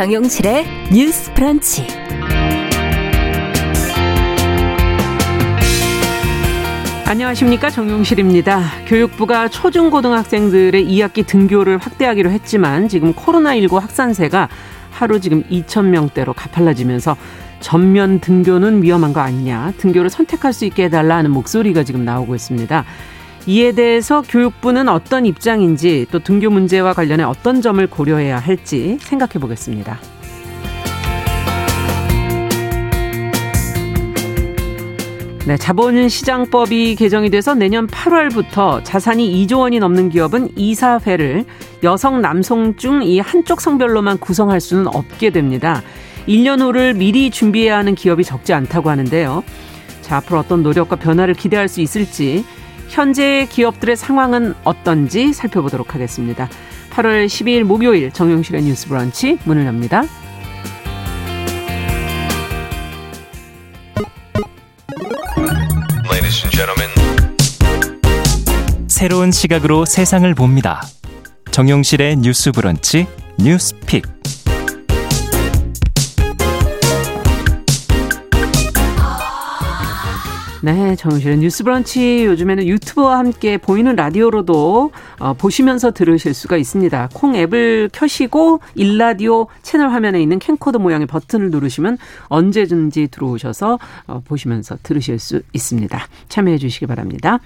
정용실의 뉴스 프런치. 안녕하십니까 정용실입니다. 교육부가 초중고등학생들의 2학기 등교를 확대하기로 했지만 지금 코로나19 확산세가 하루 지금 2천 명대로 가팔라지면서 전면 등교는 위험한 거 아니냐, 등교를 선택할 수 있게 해달라 하는 목소리가 지금 나오고 있습니다. 이에 대해서 교육부는 어떤 입장인지 또 등교 문제와 관련해 어떤 점을 고려해야 할지 생각해 보겠습니다. 네, 자본시장법이 개정이 돼서 내년 8월부터 자산이 2조 원이 넘는 기업은 이사회를 여성, 남성 중 이 한쪽 성별로만 구성할 수는 없게 됩니다. 1년 후를 미리 준비해야 하는 기업이 적지 않다고 하는데요. 자, 앞으로 어떤 노력과 변화를 기대할 수 있을지 현재 기업들의 상황은 어떤지 살펴보도록 하겠습니다. 8월 12일 목요일 정용실의 뉴스 브런치 문을 엽니다. 새로운 시각으로 세상을 봅니다. 정용실의 뉴스 브런치 뉴스 픽. 네, 정용실의 뉴스 브런치 요즘에는 유튜브와 함께 보이는 라디오로도 어, 보시면서 들으실 수가 있습니다. 콩 앱을 켜시고 일라디오 채널 화면에 있는 캠코더 모양의 버튼을 누르시면 언제든지 들어오셔서 어, 보시면서 들으실 수 있습니다. 참여해 주시기 바랍니다.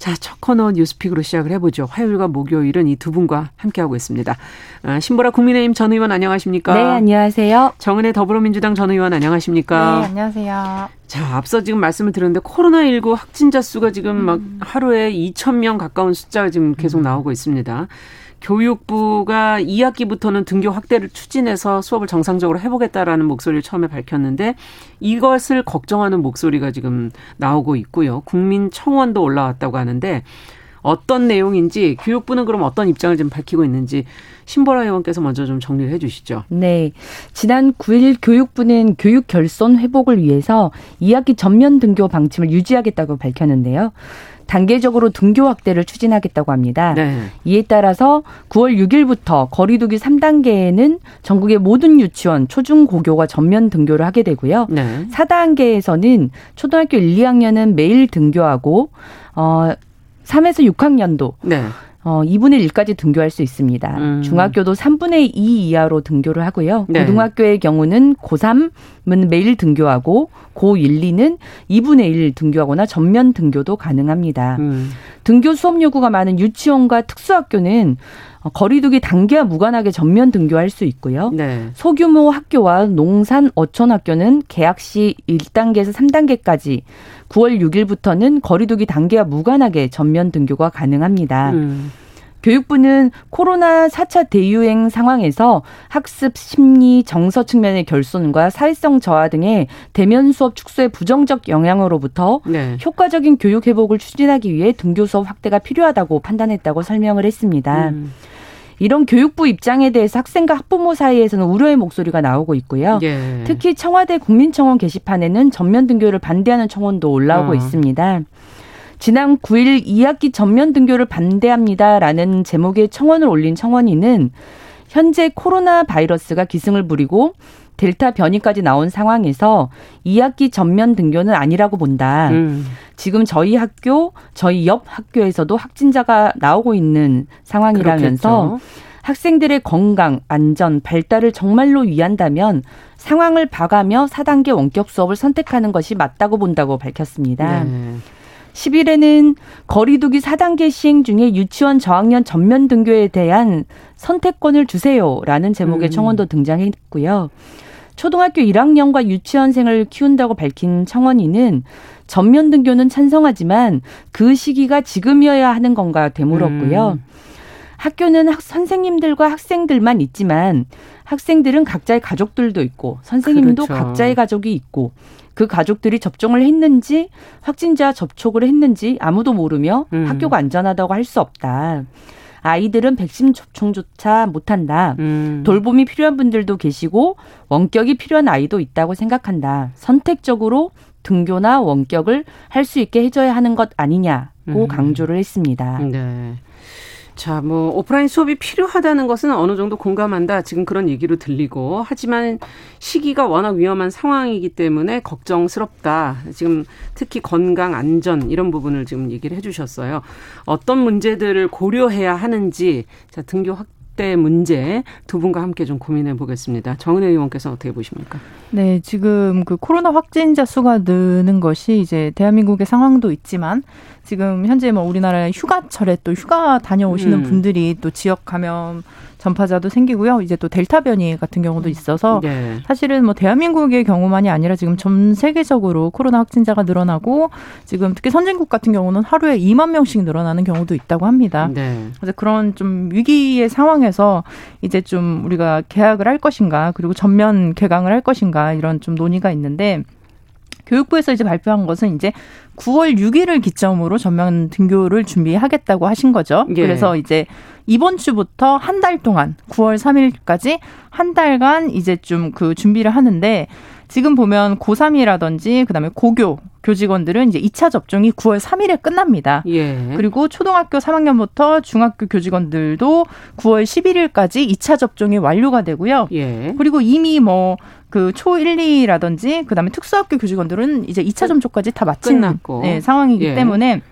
자, 첫 코너 뉴스픽으로 시작을 해보죠. 화요일과 목요일은 이 두 분과 함께하고 있습니다. 아, 신보라 국민의힘 전 의원 안녕하십니까? 네, 안녕하세요. 정은혜 더불어민주당 전 의원 안녕하십니까? 네, 안녕하세요. 자, 앞서 지금 말씀을 드렸는데 코로나19 확진자 수가 지금 막 음. 하루에 2천 명 가까운 숫자가 지금 계속 나오고 있습니다. 교육부가 2학기부터는 등교 확대를 추진해서 수업을 정상적으로 해보겠다라는 목소리를 처음에 밝혔는데 이것을 걱정하는 목소리가 지금 나오고 있고요. 국민청원도 올라왔다고 하는데 어떤 내용인지 교육부는 그럼 어떤 입장을 좀 밝히고 있는지 신보라 의원께서 먼저 좀 정리를 해 주시죠. 네. 지난 9일 교육부는 교육 결손 회복을 위해서 2학기 전면 등교 방침을 유지하겠다고 밝혔는데요. 단계적으로 등교 확대를 추진하겠다고 합니다. 네. 이에 따라서 9월 6일부터 거리두기 3단계에는 전국의 모든 유치원, 초중 고교가 전면 등교를 하게 되고요. 네. 4단계에서는 초등학교 1, 2학년은 매일 등교하고 어 3에서 6학년도 네. 어, 2분의 1까지 등교할 수 있습니다. 음. 중학교도 3분의 2 이하로 등교를 하고요. 네. 고등학교의 경우는 고3은 매일 등교하고 고1, 2는 2분의 1 등교하거나 전면 등교도 가능합니다. 음. 등교 수업 요구가 많은 유치원과 특수학교는 거리두기 단계와 무관하게 전면 등교할 수 있고요. 네. 소규모 학교와 농산 어촌 학교는 개학 시 1단계에서 3단계까지 9월 6일부터는 거리두기 단계와 무관하게 전면 등교가 가능합니다. 음. 교육부는 코로나 4차 대유행 상황에서 학습, 심리, 정서 측면의 결손과 사회성 저하 등의 대면 수업 축소의 부정적 영향으로부터 네. 효과적인 교육 회복을 추진하기 위해 등교 수업 확대가 필요하다고 판단했다고 설명을 했습니다. 음. 이런 교육부 입장에 대해서 학생과 학부모 사이에서는 우려의 목소리가 나오고 있고요. 예. 특히 청와대 국민청원 게시판에는 전면 등교를 반대하는 청원도 올라오고 어. 있습니다. 지난 9일 2학기 전면 등교를 반대합니다라는 제목의 청원을 올린 청원인은 현재 코로나 바이러스가 기승을 부리고 델타 변이까지 나온 상황에서 2학기 전면 등교는 아니라고 본다. 음. 지금 저희 학교, 저희 옆 학교에서도 확진자가 나오고 있는 상황이라면서 그렇겠죠. 학생들의 건강, 안전, 발달을 정말로 위한다면 상황을 봐가며 4단계 원격 수업을 선택하는 것이 맞다고 본다고 밝혔습니다. 네. 10일에는 거리두기 4단계 시행 중에 유치원 저학년 전면 등교에 대한 선택권을 주세요라는 제목의 음. 청원도 등장했고요. 초등학교 1학년과 유치원생을 키운다고 밝힌 청원인은 전면 등교는 찬성하지만 그 시기가 지금이어야 하는 건가 되물었고요. 음. 학교는 학, 선생님들과 학생들만 있지만 학생들은 각자의 가족들도 있고 선생님도 그렇죠. 각자의 가족이 있고 그 가족들이 접종을 했는지 확진자 접촉을 했는지 아무도 모르며 음. 학교가 안전하다고 할 수 없다. 아이들은 백신 접종조차 못한다. 음. 돌봄이 필요한 분들도 계시고 원격이 필요한 아이도 있다고 생각한다. 선택적으로 등교나 원격을 할 수 있게 해줘야 하는 것 아니냐고 음. 강조를 했습니다. 네. 자, 뭐 오프라인 수업이 필요하다는 것은 어느 정도 공감한다. 지금 그런 얘기로 들리고 하지만 시기가 워낙 위험한 상황이기 때문에 걱정스럽다. 지금 특히 건강 안전 이런 부분을 지금 얘기를 해 주셨어요. 어떤 문제들을 고려해야 하는지 자, 등교 확 때 문제 두 분과 함께 좀 고민해 보겠습니다. 정은혜 의원께서 어떻게 보십니까? 네, 지금 그 코로나 확진자 수가 느는 것이 이제 대한민국의 상황도 있지만 지금 현재 뭐 우리나라의 휴가철에 또 휴가 다녀오시는 음. 분들이 또 지역 감염 전파자도 생기고요. 이제 또 델타 변이 같은 경우도 음. 있어서 네. 사실은 뭐 대한민국의 경우만이 아니라 지금 전 세계적으로 코로나 확진자가 늘어나고 지금 특히 선진국 같은 경우는 하루에 2만 명씩 늘어나는 경우도 있다고 합니다. 네. 그래서 그런 좀 위기의 상황에서 이제 좀 우리가 개학을 할 것인가 그리고 전면 개강을 할 것인가 이런 좀 논의가 있는데 교육부에서 이제 발표한 것은 이제 9월 6일을 기점으로 전면 등교를 준비하겠다고 하신 거죠. 예. 그래서 이제 이번 주부터 한 달 동안 9월 3일까지 한 달간 이제 좀 그 준비를 하는데 지금 보면 고3이라든지 그다음에 고교 교직원들은 이제 2차 접종이 9월 3일에 끝납니다. 예. 그리고 초등학교 3학년부터 중학교 교직원들도 9월 11일까지 2차 접종이 완료가 되고요. 예. 그리고 이미 뭐 그초 1, 2라든지 그다음에 특수학교 교직원들은 이제 2차 접종까지 다 마친 네, 상황이기 예. 때문에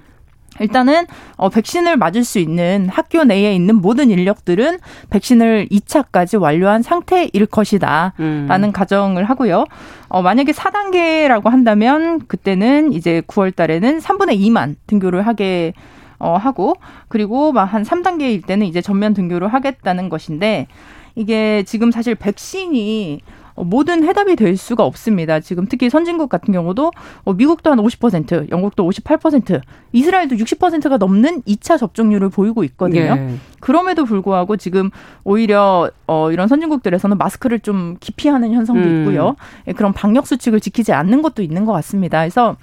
일단은 어 백신을 맞을 수 있는 학교 내에 있는 모든 인력들은 백신을 2차까지 완료한 상태일 것이다 라는 음. 가정을 하고요. 어 만약에 4단계라고 한다면 그때는 이제 9월 달에는 3분의 2만 등교를 하게 어 하고 그리고 막 한 3단계일 때는 이제 전면 등교를 하겠다는 것인데 이게 지금 사실 백신이 어, 모든 해답이 될 수가 없습니다. 지금 특히 선진국 같은 경우도 어, 미국도 한 50%, 영국도 58%, 이스라엘도 60%가 넘는 2차 접종률을 보이고 있거든요. 예. 그럼에도 불구하고 지금 오히려 어, 이런 선진국들에서는 마스크를 좀 기피하는 현상도 음. 있고요. 예, 그런 방역 수칙을 지키지 않는 것도 있는 것 같습니다. 그래서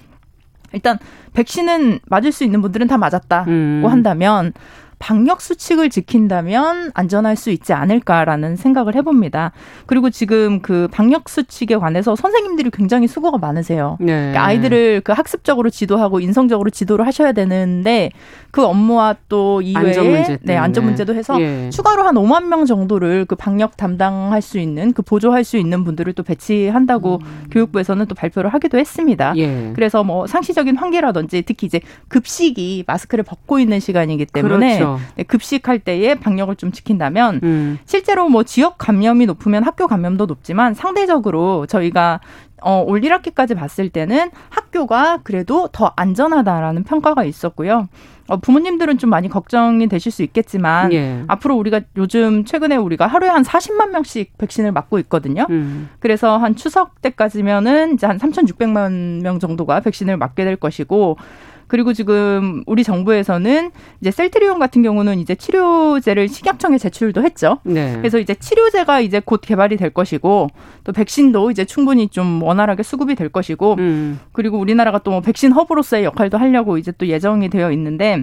일단 백신은 맞을 수 있는 분들은 다 맞았다고 음. 한다면 방역 수칙을 지킨다면 안전할 수 있지 않을까라는 생각을 해봅니다. 그리고 지금 그 방역 수칙에 관해서 선생님들이 굉장히 수고가 많으세요. 네. 그러니까 아이들을 그 학습적으로 지도하고 인성적으로 지도를 하셔야 되는데 그 업무와 또 이외에 안전 문제 네, 안전 문제도 해서 예. 추가로 한 5만 명 정도를 그 방역 담당할 수 있는 그 보조할 수 있는 분들을 또 배치한다고 음. 교육부에서는 또 발표를 하기도 했습니다. 예. 그래서 뭐 상시적인 환기라든지 특히 이제 급식이 마스크를 벗고 있는 시간이기 때문에 그렇죠. 그렇죠. 네, 급식할 때에 방역을 좀 지킨다면 음. 실제로 뭐 지역 감염이 높으면 학교 감염도 높지만 상대적으로 저희가 어, 올 1학기까지 봤을 때는 학교가 그래도 더 안전하다라는 평가가 있었고요. 어, 부모님들은 좀 많이 걱정이 되실 수 있겠지만 예. 앞으로 우리가 요즘 최근에 우리가 하루에 한 40만 명씩 백신을 맞고 있거든요. 음. 그래서 한 추석 때까지면은 이제 한 3,600만 명 정도가 백신을 맞게 될 것이고 그리고 지금 우리 정부에서는 이제 셀트리온 같은 경우는 이제 치료제를 식약청에 제출도 했죠. 네. 그래서 이제 치료제가 이제 곧 개발이 될 것이고 또 백신도 이제 충분히 좀 원활하게 수급이 될 것이고 음. 그리고 우리나라가 또 뭐 백신 허브로서의 역할도 하려고 이제 또 예정이 되어 있는데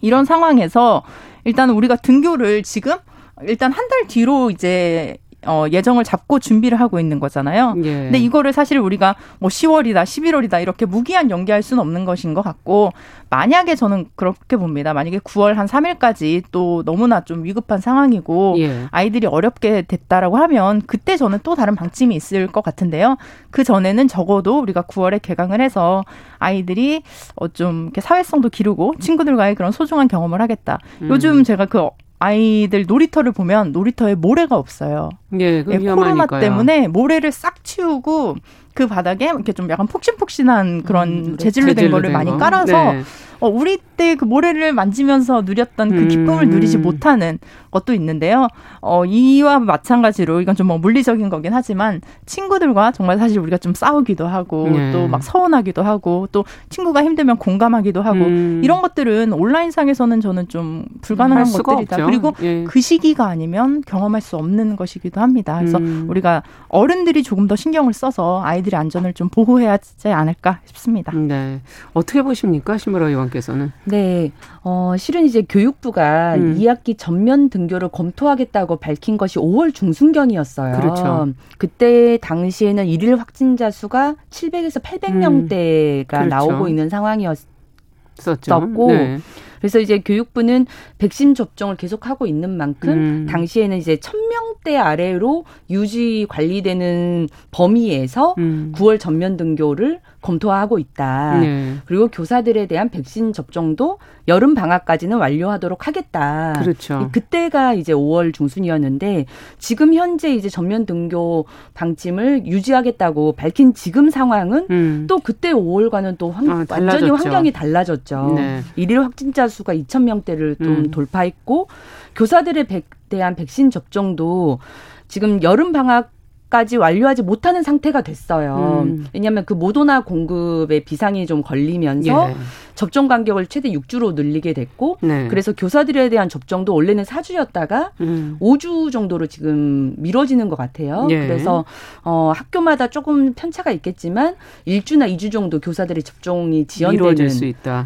이런 상황에서 일단 우리가 등교를 지금 일단 한 달 뒤로 이제 어, 예정을 잡고 준비를 하고 있는 거잖아요. 예. 근데 이거를 사실 우리가 뭐 10월이다, 11월이다 이렇게 무기한 연기할 수는 없는 것인 것 같고 만약에 저는 그렇게 봅니다. 만약에 9월 한 3일까지 또 너무나 좀 위급한 상황이고 예. 아이들이 어렵게 됐다라고 하면 그때 저는 또 다른 방침이 있을 것 같은데요. 그 전에는 적어도 우리가 9월에 개강을 해서 아이들이 어 좀 이렇게 사회성도 기르고 친구들과의 그런 소중한 경험을 하겠다. 음. 요즘 제가 그 아이들 놀이터를 보면 놀이터에 모래가 없어요. 예, 그 예, 코로나 때문에 모래를 싹 치우고 그 바닥에 이렇게 좀 약간 폭신폭신한 그런 음, 재질로 된 거를 많이 깔아서 네. 어, 우리 때 그 모래를 만지면서 누렸던 그 기쁨을 음. 누리지 못하는 것도 있는데요. 어, 이와 마찬가지로 이건 좀 뭐 물리적인 거긴 하지만 친구들과 정말 사실 우리가 좀 싸우기도 하고 네. 또막 서운하기도 하고 또 친구가 힘들면 공감하기도 하고 음. 이런 것들은 온라인상에서는 저는 좀 불가능한 것들이다. 없죠. 그리고 예. 그 시기가 아니면 경험할 수 없는 것이기도 합니다. 그래서 음. 우리가 어른들이 조금 더 신경을 써서 아이 들의 안전을 좀 보호해야 하지 않을까 싶습니다. 네. 어떻게 보십니까? 신무라 의원께서는. 네. 어, 실은 이제 교육부가 음. 2학기 전면 등교를 검토하겠다고 밝힌 것이 5월 중순경이었어요. 그렇죠. 그때 당시에는 일일 확진자 수가 700에서 800명대가 음. 그렇죠. 나오고 있는 상황이었 었고 네. 그래서 이제 교육부는 백신 접종을 계속하고 있는 만큼 음. 당시에는 이제 천명대 아래로 유지 관리되는 범위에서 음. 9월 전면 등교를 검토하고 있다. 네. 그리고 교사들에 대한 백신 접종도 여름 방학까지는 완료하도록 하겠다. 그렇죠. 그때가 이제 5월 중순이었는데 지금 현재 이제 전면 등교 방침을 유지하겠다고 밝힌 지금 상황은 음. 또 그때 5월과는 또 환, 아, 완전히 환경이 달라졌죠. 네. 일일 확진자 수가 2천 명대를 좀 음. 돌파했고 교사들에 대한 백신 접종도 지금 여름 방학 까지 완료하지 못하는 상태가 됐어요. 음. 왜냐하면 그 모더나 공급에 비상이 좀 걸리면서 예. 접종 간격을 최대 6주로 늘리게 됐고 네. 그래서 교사들에 대한 접종도 원래는 4주였다가 음. 5주 정도로 지금 미뤄지는 것 같아요. 예. 그래서 어 학교마다 조금 편차가 있겠지만 1주나 2주 정도 교사들의 접종이 지연되는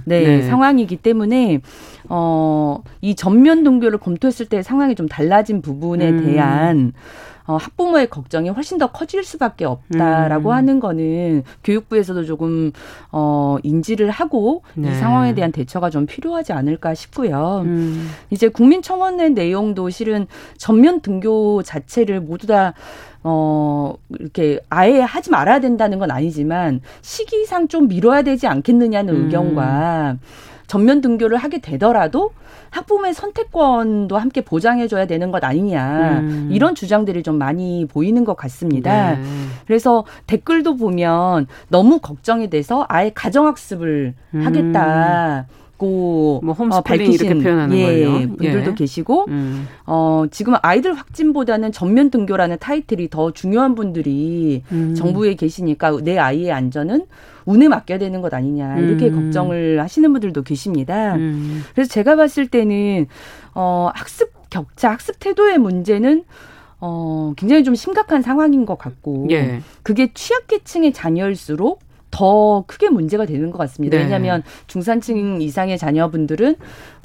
네, 네. 상황이기 때문에 어 이 전면 동교를 검토했을 때 상황이 좀 달라진 부분에 음. 대한 어, 학부모의 걱정이 훨씬 더 커질 수밖에 없다라고 음. 하는 거는 교육부에서도 조금 어, 인지를 하고 네. 이 상황에 대한 대처가 좀 필요하지 않을까 싶고요. 음. 이제 국민청원의 내용도 실은 전면 등교 자체를 모두 다 어, 이렇게 아예 하지 말아야 된다는 건 아니지만 시기상 좀 미뤄야 되지 않겠느냐는 음. 의견과 전면 등교를 하게 되더라도 학부모의 선택권도 함께 보장해줘야 되는 것 아니냐 음. 이런 주장들이 좀 많이 보이는 것 같습니다. 네. 그래서 댓글도 보면 너무 걱정이 돼서 아예 가정학습을 음. 하겠다. 고, 뭐 홈스쿨링 어, 밝히신 이렇게 표현하는 예, 거예요. 분들도 예. 계시고 음. 어 지금 아이들 확진보다는 전면 등교라는 타이틀이 더 중요한 분들이 음. 정부에 계시니까 내 아이의 안전은 운에 맡겨야 되는 것 아니냐 이렇게 음. 걱정을 하시는 분들도 계십니다. 음. 그래서 제가 봤을 때는 어 학습 격차, 학습 태도의 문제는 어 굉장히 좀 심각한 상황인 것 같고 예. 그게 취약계층의 자녀일수록 더 크게 문제가 되는 것 같습니다. 네. 왜냐하면 중산층 이상의 자녀분들은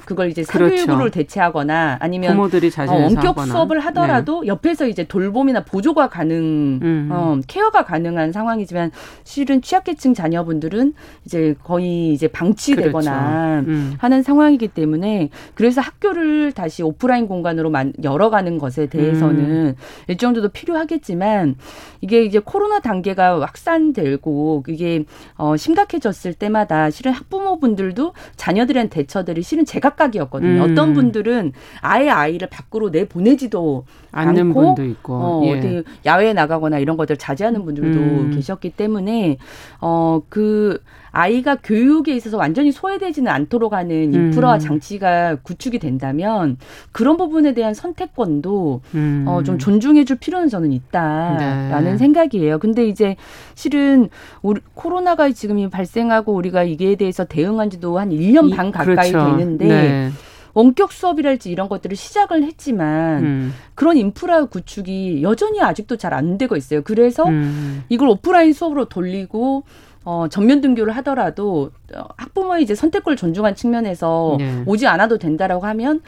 그걸 이제 사교육으로 그렇죠. 대체하거나 아니면 부모들이 어, 원격 하거나. 수업을 하더라도 네. 옆에서 이제 돌봄이나 보조가 가능, 음. 어, 케어가 가능한 상황이지만 실은 취약계층 자녀분들은 이제 거의 이제 방치되거나 그렇죠. 음. 하는 상황이기 때문에 그래서 학교를 다시 오프라인 공간으로 만, 열어가는 것에 대해서는 음. 일정 정도 필요하겠지만 이게 이제 코로나 단계가 확산되고 이게 어, 심각해졌을 때마다 실은 학부모분들도 자녀들의 대처들이 실은 제가 제각각이었거든요. 음. 어떤 분들은 아예 아이를 밖으로 내 보내지도 않는 않고, 분도 있고 어, 예. 어디 야외에 나가거나 이런 것들 자제하는 분들도 음. 계셨기 때문에 어그 아이가 교육에 있어서 완전히 소외되지는 않도록 하는 인프라 음. 장치가 구축이 된다면 그런 부분에 대한 선택권도 음. 어, 좀 존중해줄 필요는 저는 있다라는 네. 생각이에요. 근데 이제 실은 우리 코로나가 지금 발생하고 우리가 이게 대해서 대응한 지도 한 1년 반 가까이 그렇죠. 되는데 네. 원격 수업이랄지 이런 것들을 시작을 했지만 음. 그런 인프라 구축이 여전히 아직도 잘 안 되고 있어요. 그래서 음. 이걸 오프라인 수업으로 돌리고 어, 전면 등교를 하더라도 어, 학부모의 이제 선택권을 존중한 측면에서 네. 오지 않아도 된다라고 하면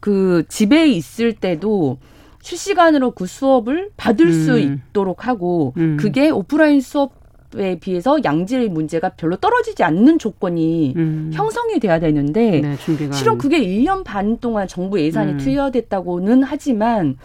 그 집에 있을 때도 실시간으로 그 수업을 받을 음. 수 있도록 하고 음. 그게 오프라인 수업 에 비해서 양질의 문제가 별로 떨어지지 않는 조건이 음. 형성이 돼야 되는데 네, 실은 그게 1년 반 동안 정부 예산이 음. 투여됐다고는 하지만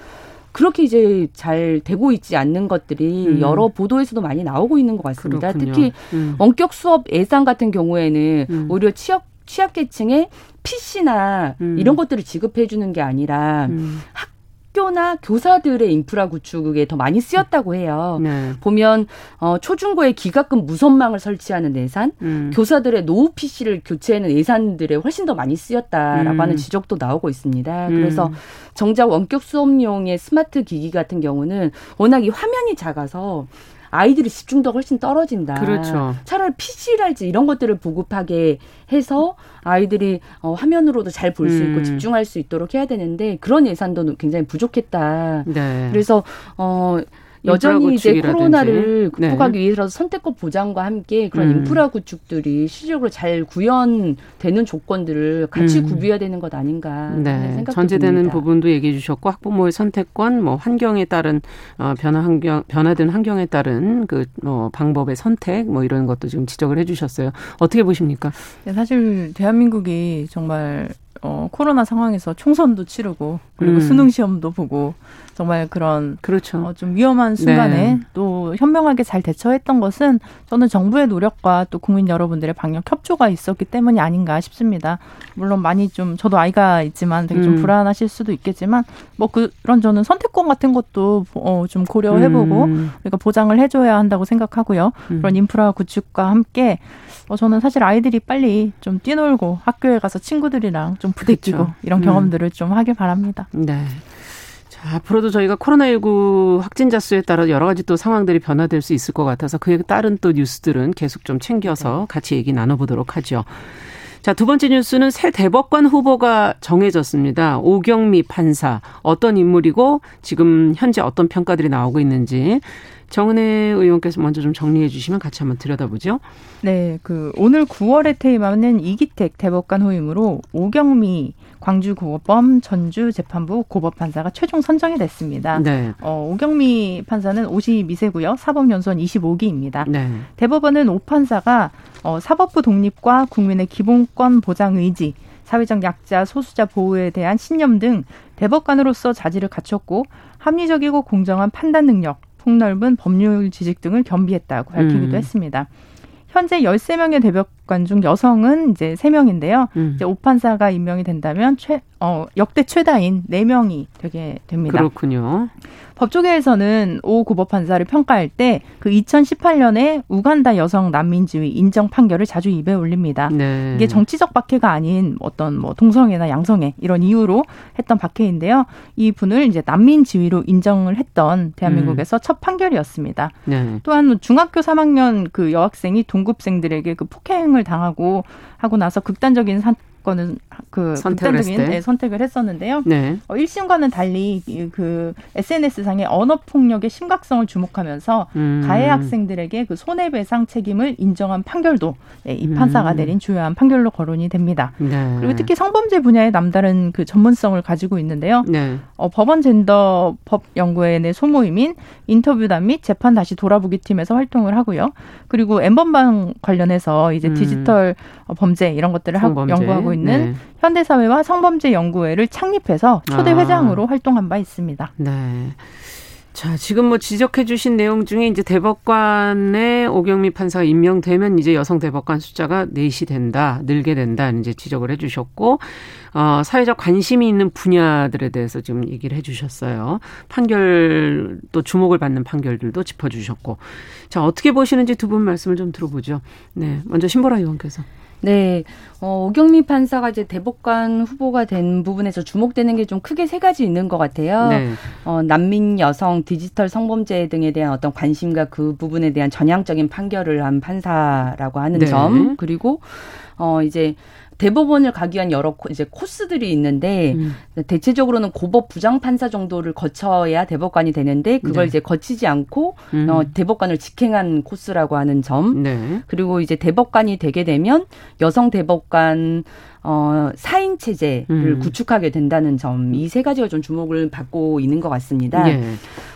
그렇게 이제 잘 되고 있지 않는 것들이 음. 여러 보도에서도 많이 나오고 있는 것 같습니다. 그렇군요. 특히 음. 원격 수업 예산 같은 경우에는 음. 오히려 취업 취약계층의 PC나 음. 이런 것들을 지급해 주는 게 아니라 학 학교나 교사들의 인프라 구축에 더 많이 쓰였다고 해요. 네. 보면 어, 초중고에 기가급 무선망을 설치하는 예산, 음. 교사들의 노후 PC를 교체하는 예산들에 훨씬 더 많이 쓰였다라고 음. 하는 지적도 나오고 있습니다. 음. 그래서 정작 원격 수업용의 스마트 기기 같은 경우는 워낙 이 화면이 작아서 아이들의 집중도가 훨씬 떨어진다. 그렇죠. 차라리 PC랄지 이런 것들을 보급하게 해서 아이들이 어, 화면으로도 잘 볼수 음. 있고 집중할 수 있도록 해야 되는데 그런 예산도 굉장히 부족했다. 네. 그래서 어 여전히 이제 코로나를 네. 극복하기 네. 위해서 선택권 보장과 함께 그런 음. 인프라 구축들이 실질적으로 잘 구현되는 조건들을 같이 음. 구비해야 되는 것 아닌가 네. 생각도 전제되는 듭니다. 부분도 얘기해 주셨고 학부모의 선택권, 뭐 환경에 따른 어, 변화 환경 변화된 환경에 따른 그 어, 방법의 선택 뭐 이런 것도 지금 지적을 해주셨어요. 어떻게 보십니까? 네, 사실 대한민국이 정말 어, 코로나 상황에서 총선도 치르고 그리고 음. 수능 시험도 보고 정말 그런 그렇죠. 어, 좀 위험한 순간에 네. 또 현명하게 잘 대처했던 것은 저는 정부의 노력과 또 국민 여러분들의 방역 협조가 있었기 때문이 아닌가 싶습니다. 물론 많이 좀 저도 아이가 있지만 되게 좀 음. 불안하실 수도 있겠지만 뭐 그런 저는 선택권 같은 것도 어, 좀 고려해보고 음. 우리가 보장을 해줘야 한다고 생각하고요. 음. 그런 인프라 구축과 함께 어, 저는 사실 아이들이 빨리 좀 뛰놀고 학교에 가서 친구들이랑 좀 부대끼고 그렇죠. 이런 음. 경험들을 좀 하길 바랍니다. 네. 자, 앞으로도 저희가 코로나19 확진자 수에 따라 여러 가지 또 상황들이 변화될 수 있을 것 같아서 그에 따른 또 뉴스들은 계속 좀 챙겨서 네. 같이 얘기 나눠보도록 하죠. 자, 두 번째 뉴스는 새 대법관 후보가 정해졌습니다. 오경미 판사. 어떤 인물이고 지금 현재 어떤 평가들이 나오고 있는지 정은혜 의원께서 먼저 좀 정리해 주시면 같이 한번 들여다보죠. 네, 그 오늘 9월에 퇴임하는 이기택 대법관 후임으로 오경미 광주고법범 전주재판부 고법판사가 최종 선정이 됐습니다. 네. 어, 오경미 판사는 52세고요. 사법연수원 25기입니다. 네. 대법원은 오 판사가 어, 사법부 독립과 국민의 기본권 보장 의지, 사회적 약자, 소수자 보호에 대한 신념 등 대법관으로서 자질을 갖췄고 합리적이고 공정한 판단 능력, 폭넓은 법률 지식 등을 겸비했다고 밝히기도 음. 했습니다. 현재 13명의 대법 관 중 여성은 이제 3명인데요. 음. 이제 오판사가 임명이 된다면 최, 어, 역대 최다인 4명이 되게 됩니다. 그렇군요. 법조계에서는 오 고법판사를 평가할 때 그 2018년에 우간다 여성 난민지위 인정 판결을 자주 입에 올립니다. 네. 이게 정치적 박해가 아닌 어떤 뭐 동성애나 양성애 이런 이유로 했던 박해인데요. 이 분을 이제 난민지위로 인정을 했던 대한민국에서 음. 첫 판결이었습니다. 네. 또한 중학교 3학년 그 여학생이 동급생들에게 그 폭행을 당하고 하고 나서 극단적인 거는 그 선택적인 네, 선택을 했었는데요. 네. 어, 1심과는 달리 그 SNS 상의 언어 폭력의 심각성을 주목하면서 음. 가해 학생들에게 그 손해배상 책임을 인정한 판결도 네, 이 판사가 음. 내린 주요한 판결로 거론이 됩니다. 네. 그리고 특히 성범죄 분야에 남다른 그 전문성을 가지고 있는데요. 네. 어, 법원 젠더 법 연구원의 소모임인 인터뷰단 및 재판 다시 돌아보기 팀에서 활동을 하고요. 그리고 엠번방 관련해서 이제 음. 디지털 범죄 이런 것들을 성범죄. 연구하고 있는 네. 현대사회와 성범죄 연구회를 창립해서 초대 아. 회장으로 아. 활동한 바 있습니다. 네. 자, 지금 뭐 지적해 주신 내용 중에 이제 대법관에 오경미 판사가 임명되면 이제 여성 대법관 숫자가 넷이 된다, 늘게 된다, 이제 지적을 해 주셨고, 어, 사회적 관심이 있는 분야들에 대해서 지금 얘기를 해 주셨어요. 판결, 또 주목을 받는 판결들도 짚어 주셨고. 자, 어떻게 보시는지 두 분 말씀을 좀 들어보죠. 네. 먼저 신보라 의원께서. 네. 어, 오경미 판사가 이제 대법관 후보가 된 부분에서 주목되는 게 좀 크게 세 가지 있는 것 같아요. 네. 어, 난민 여성, 디지털 성범죄 등에 대한 어떤 관심과 그 부분에 대한 전향적인 판결을 한 판사라고 하는 네. 점. 그리고 어, 이제 대법원을 가기 위한 여러 이제 코스들이 있는데 음. 대체적으로는 고법 부장 판사 정도를 거쳐야 대법관이 되는데 그걸 네. 이제 거치지 않고 음. 어, 대법관을 직행한 코스라고 하는 점 네. 그리고 이제 대법관이 되게 되면 여성 대법관 어, 사인 체제를 음. 구축하게 된다는 점 이 세 가지가 좀 주목을 받고 있는 것 같습니다. 예.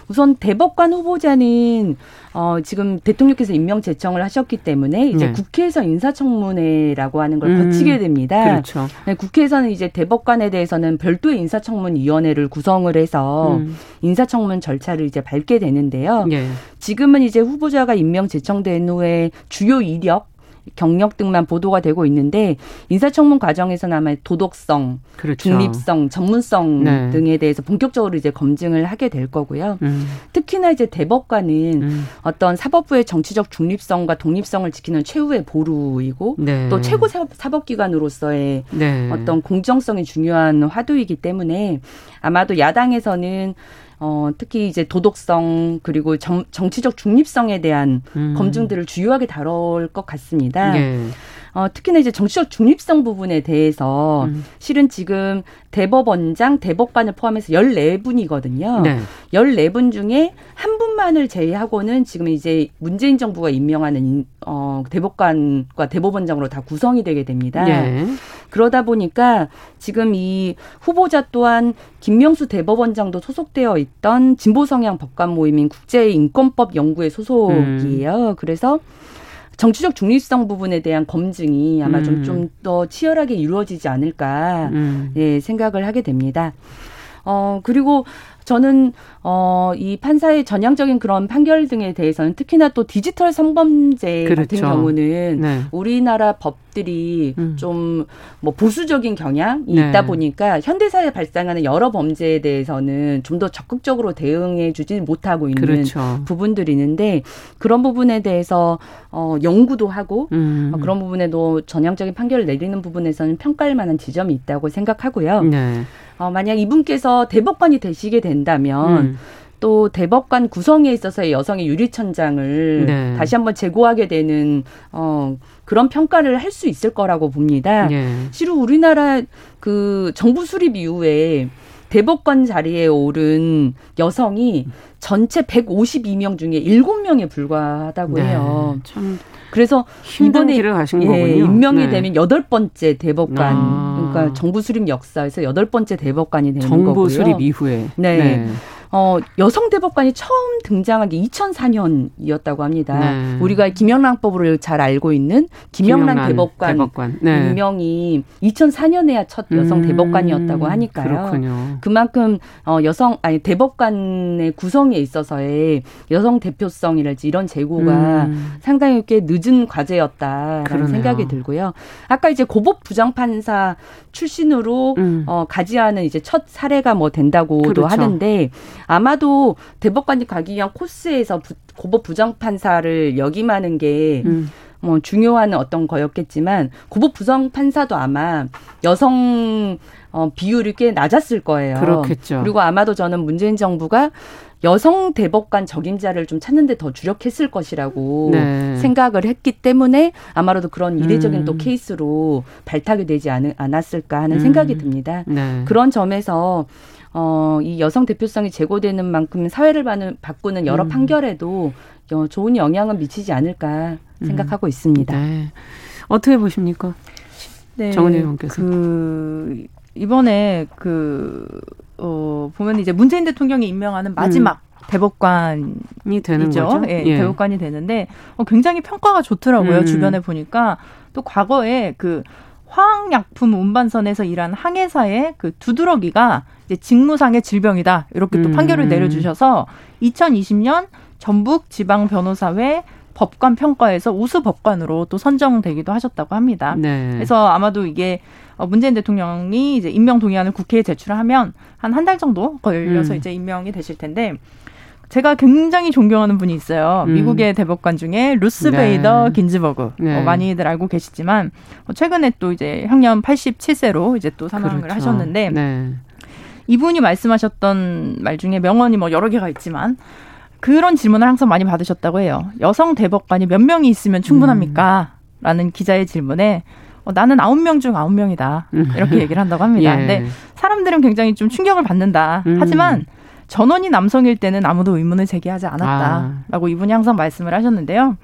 우선 대법관 후보자는 어, 지금 대통령께서 임명 제청을 하셨기 때문에 이제 네. 국회에서 인사청문회라고 하는 걸 음, 거치게 됩니다. 그렇죠. 네, 국회에서는 이제 대법관에 대해서는 별도의 인사청문위원회를 구성을 해서 음. 인사청문 절차를 이제 밟게 되는데요. 네. 지금은 이제 후보자가 임명 제청된 후에 주요 이력 경력 등만 보도가 되고 있는데 인사청문 과정에서는 아마 도덕성, 그렇죠. 중립성, 전문성 네. 등에 대해서 본격적으로 이제 검증을 하게 될 거고요. 음. 특히나 이제 대법관은 음. 어떤 사법부의 정치적 중립성과 독립성을 지키는 최후의 보루이고 네. 또 최고 사법기관으로서의 네. 어떤 공정성이 중요한 화두이기 때문에 아마도 야당에서는 어, 특히 이제 도덕성 그리고 정, 정치적 중립성에 대한 음. 검증들을 주요하게 다룰 것 같습니다. 네. 어, 특히나 이제 정치적 중립성 부분에 대해서 음. 실은 지금 대법원장, 대법관을 포함해서 14분이거든요. 네. 14분 중에 한 분만을 제외하고는 지금 이제 문재인 정부가 임명하는 어, 대법관과 대법원장으로 다 구성이 되게 됩니다. 네. 그러다 보니까 지금 이 후보자 또한 김명수 대법원장도 소속되어 있던 진보 성향 법관 모임인 국제인권법 연구회 소속이에요. 음. 그래서 정치적 중립성 부분에 대한 검증이 아마 음. 좀더 치열하게 이루어지지 않을까 음. 예, 생각을 하게 됩니다. 어, 그리고 저는 어, 이 판사의 전향적인 그런 판결 등에 대해서는 특히나 또 디지털 성범죄 그렇죠. 같은 경우는 네. 우리나라 법들이 음. 좀뭐 보수적인 경향이 네. 있다 보니까 현대사에 발생하는 여러 범죄에 대해서는 좀 더 적극적으로 대응해 주지 못하고 있는 그렇죠. 부분들이 있는데 그런 부분에 대해서 어, 연구도 하고 음. 어, 그런 부분에도 전향적인 판결을 내리는 부분에서는 평가할 만한 지점이 있다고 생각하고요. 네. 어, 만약 이분께서 대법관이 되시게 된다면 음. 또 대법관 구성에 있어서의 여성의 유리천장을 네. 다시 한번 제고하게 되는 어 그런 평가를 할 수 있을 거라고 봅니다. 네. 실은 우리나라 그 정부 수립 이후에 대법관 자리에 오른 여성이 전체 152명 중에 7명에 불과하다고 네. 해요. 참 그래서 이번에 길을 가신 예, 거군요. 임명이 네. 되면 여덟 번째 대법관, 아. 그러니까 정부 수립 역사에서 여덟 번째 대법관이 되는 정부 거고요. 정부 수립 이후에. 네. 네. 어, 여성 대법관이 처음 등장한 게 2004년이었다고 합니다. 네. 우리가 김영란법을 잘 알고 있는 김영란, 김영란 대법관, 대법관. 네. 임명이 2004년에야 첫 여성 음, 대법관이었다고 하니까요. 그렇군요. 그만큼 어, 여성 아니 대법관의 구성에 있어서의 여성 대표성이랄지 이런 재고가 음. 상당히 꽤 늦은 과제였다라는 그러네요. 생각이 들고요. 아까 이제 고법 부장판사 출신으로 음. 어, 가지하는 이제 첫 사례가 뭐 된다고도 그렇죠. 하는데 아마도 대법관이 가기 위한 코스에서 부, 고법 부정판사를 역임하는 게 음. 뭐 중요한 어떤 거였겠지만 고법 부정 판사도 아마 여성 어 비율이 꽤 낮았을 거예요. 그렇겠죠. 그리고 아마도 저는 문재인 정부가 여성 대법관 적임자를 좀 찾는데 더 주력했을 것이라고 네. 생각을 했기 때문에 아마도 그런 이례적인 음. 또 케이스로 발탁이 되지 않, 않았을까 하는 음. 생각이 듭니다. 네. 그런 점에서 어, 이 여성 대표성이 제고되는 만큼 사회를 바꾸는 여러 음. 판결에도 좋은 영향을 미치지 않을까 생각하고 음. 있습니다. 네. 어떻게 보십니까? 네. 정은혜 의원께서. 그, 이번에 그, 어, 보면 이제 문재인 대통령이 임명하는 마지막 음. 대법관이 되는 거죠. 예, 예. 대법관이 되는데 어, 굉장히 평가가 좋더라고요. 음. 주변에 보니까 또 과거에 그 화학약품 운반선에서 일한 항해사의 그 두드러기가 이제 직무상의 질병이다. 이렇게 또 음. 판결을 내려주셔서 2020년 전북 지방 변호사회 법관 평가에서 우수 법관으로 또 선정되기도 하셨다고 합니다. 네. 그래서 아마도 이게 어, 문재인 대통령이 이제 임명 동의안을 국회에 제출하면 한 한 달 정도 걸려서 음. 이제 임명이 되실 텐데 제가 굉장히 존경하는 분이 있어요. 음. 미국의 대법관 중에 루스 네. 베이더 긴즈버그. 네. 어, 많이들 알고 계시지만 어, 최근에 또 이제 향년 87세로 이제 또 사망을 그렇죠. 하셨는데 네. 이분이 말씀하셨던 말 중에 명언이 뭐 여러 개가 있지만 그런 질문을 항상 많이 받으셨다고 해요. 여성 대법관이 몇 명이 있으면 충분합니까? 음. 라는 기자의 질문에 어, 나는 아홉 명 중 아홉 명이다. 이렇게 얘기를 한다고 합니다. 예. 근데 사람들은 굉장히 좀 충격을 받는다. 음. 하지만 전원이 남성일 때는 아무도 의문을 제기하지 않았다라고 아. 이분이 항상 말씀을 하셨는데요.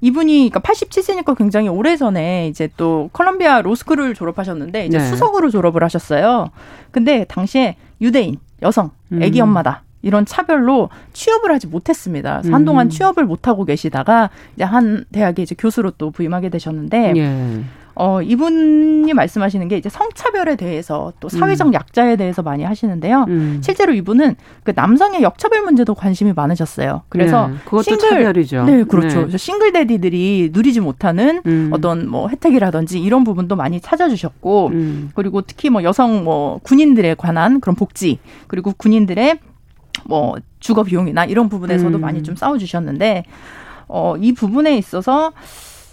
이분이 그러니까 87세니까 굉장히 오래 전에 이제 또 컬럼비아 로스쿨을 졸업하셨는데 이제 네. 수석으로 졸업을 하셨어요. 근데 당시에 유대인, 여성, 아기 음. 엄마다. 이런 차별로 취업을 하지 못했습니다. 음. 한동안 취업을 못 하고 계시다가 이제 한 대학에 이제 교수로 또 부임하게 되셨는데 예. 어, 이분이 말씀하시는 게 이제 성차별에 대해서 또 사회적 음. 약자에 대해서 많이 하시는데요. 음. 실제로 이분은 그 남성의 역차별 문제도 관심이 많으셨어요. 그래서 네, 그것도 싱글, 차별이죠. 네, 그렇죠. 네. 싱글 데디들이 누리지 못하는 음. 어떤 뭐 혜택이라든지 이런 부분도 많이 찾아주셨고 음. 그리고 특히 뭐 여성 뭐 군인들에 관한 그런 복지 그리고 군인들의 뭐 주거 비용이나 이런 부분에서도 음. 많이 좀 싸워주셨는데 어, 이 부분에 있어서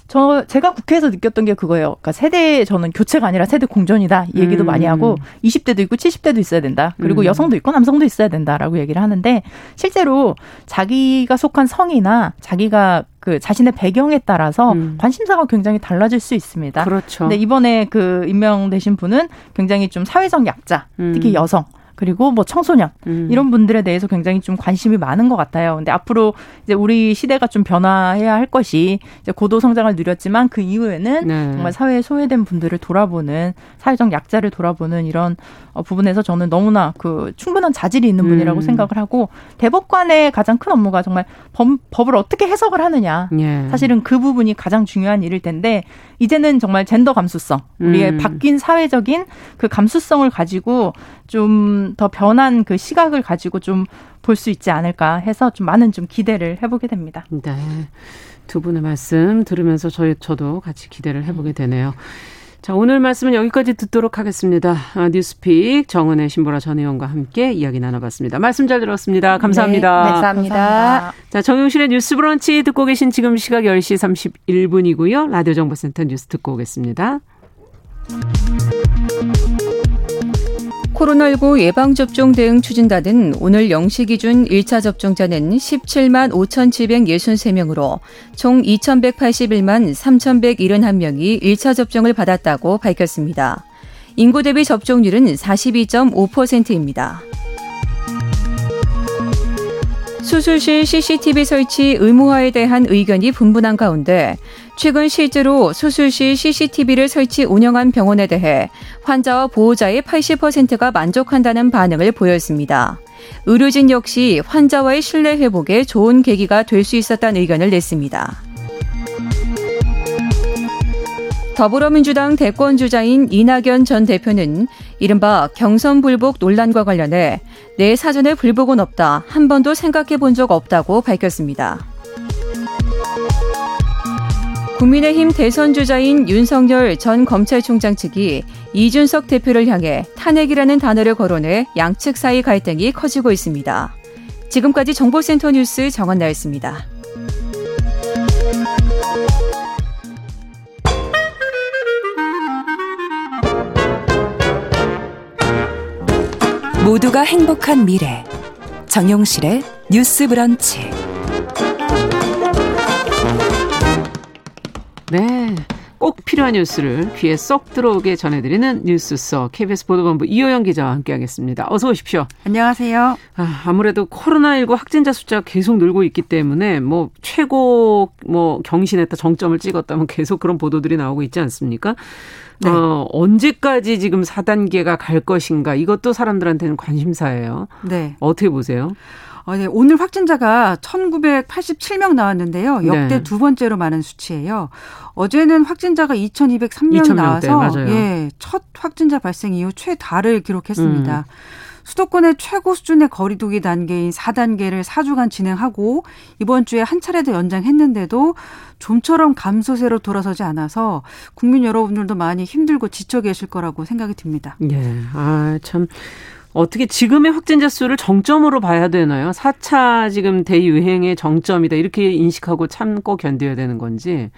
저 제가 국회에서 느꼈던 게 그거예요. 그러니까 세대 저는 교체가 아니라 세대 공존이다 이 얘기도 음. 많이 하고 20대도 있고 70대도 있어야 된다. 그리고 음. 여성도 있고 남성도 있어야 된다라고 얘기를 하는데 실제로 자기가 속한 성이나 자기가 그 자신의 배경에 따라서 음. 관심사가 굉장히 달라질 수 있습니다. 그렇죠. 근데 이번에 그 임명되신 분은 굉장히 좀 사회적 약자, 음. 특히 여성 그리고 뭐 청소년 음. 이런 분들에 대해서 굉장히 좀 관심이 많은 것 같아요. 근데 앞으로 이제 우리 시대가 좀 변화해야 할 것이 이제 고도 성장을 누렸지만 그 이후에는 네. 정말 사회에 소외된 분들을 돌아보는 사회적 약자를 돌아보는 이런 어, 부분에서 저는 너무나 그 충분한 자질이 있는 분이라고 음. 생각을 하고 대법관의 가장 큰 업무가 정말 법, 법을 어떻게 해석을 하느냐. 예. 사실은 그 부분이 가장 중요한 일일 텐데 이제는 정말 젠더 감수성, 우리의 음. 바뀐 사회적인 그 감수성을 가지고 좀 더 변한 그 시각을 가지고 좀 볼 수 있지 않을까 해서 좀 많은 좀 기대를 해보게 됩니다. 네. 두 분의 말씀 들으면서 저희 저도 같이 기대를 해보게 되네요. 자, 오늘 말씀은 여기까지 듣도록 하겠습니다. 아, 뉴스픽 정은혜 신보라 전 의원과 함께 이야기 나눠봤습니다. 말씀 잘 들었습니다. 감사합니다. 네, 감사합니다. 감사합니다. 자, 정용실의 뉴스 브런치 듣고 계신 지금 시각 10시 31분이고요. 라디오 정보센터 뉴스 듣고 오겠습니다. 코로나19 예방접종 대응 추진단은 오늘 0시 기준 1차 접종자는 17만 5,763명으로 총 2,181만 3,171명이 1차 접종을 받았다고 밝혔습니다. 인구 대비 접종률은 42.5%입니다. 수술실 CCTV 설치 의무화에 대한 의견이 분분한 가운데 최근 실제로 수술실 CCTV를 설치 운영한 병원에 대해 환자와 보호자의 80%가 만족한다는 반응을 보였습니다. 의료진 역시 환자와의 신뢰 회복에 좋은 계기가 될 수 있었다는 의견을 냈습니다. 더불어민주당 대권 주자인 이낙연 전 대표는 이른바 경선 불복 논란과 관련해 내 사전에 불복은 없다, 한 번도 생각해 본 적 없다고 밝혔습니다. 국민의힘 대선 주자인 윤석열 전 검찰총장 측이 이준석 대표를 향해 탄핵이라는 단어를 거론해 양측 사이 갈등이 커지고 있습니다. 지금까지 정보센터 뉴스 정원나였습니다. 모두가 행복한 미래 정용실의 뉴스 브런치 네. 꼭 필요한 뉴스를 귀에 쏙 들어오게 전해드리는 뉴스서 KBS 보도본부 이호영 기자와 함께하겠습니다. 어서 오십시오. 안녕하세요. 아, 아무래도 코로나19 확진자 숫자가 계속 늘고 있기 때문에 뭐 최고 뭐 경신했다 정점을 찍었다면 계속 그런 보도들이 나오고 있지 않습니까? 네. 어, 언제까지 지금 4단계가 갈 것인가 이것도 사람들한테는 관심사예요. 네. 어떻게 보세요? 어, 네. 오늘 확진자가 1987명 나왔는데요. 역대 네. 두 번째로 많은 수치예요. 어제는 확진자가 2203명 나와서 맞아요. 예, 첫 확진자 발생 이후 최다를 기록했습니다. 음. 수도권의 최고 수준의 거리두기 단계인 4단계를 4주간 진행하고 이번 주에 한 차례 더 연장했는데도 좀처럼 감소세로 돌아서지 않아서 국민 여러분들도 많이 힘들고 지쳐 계실 거라고 생각이 듭니다. 예. 아, 참 어떻게 지금의 확진자 수를 정점으로 봐야 되나요? 4차 지금 대유행의 정점이다. 이렇게 인식하고 참고 견뎌야 되는 건지.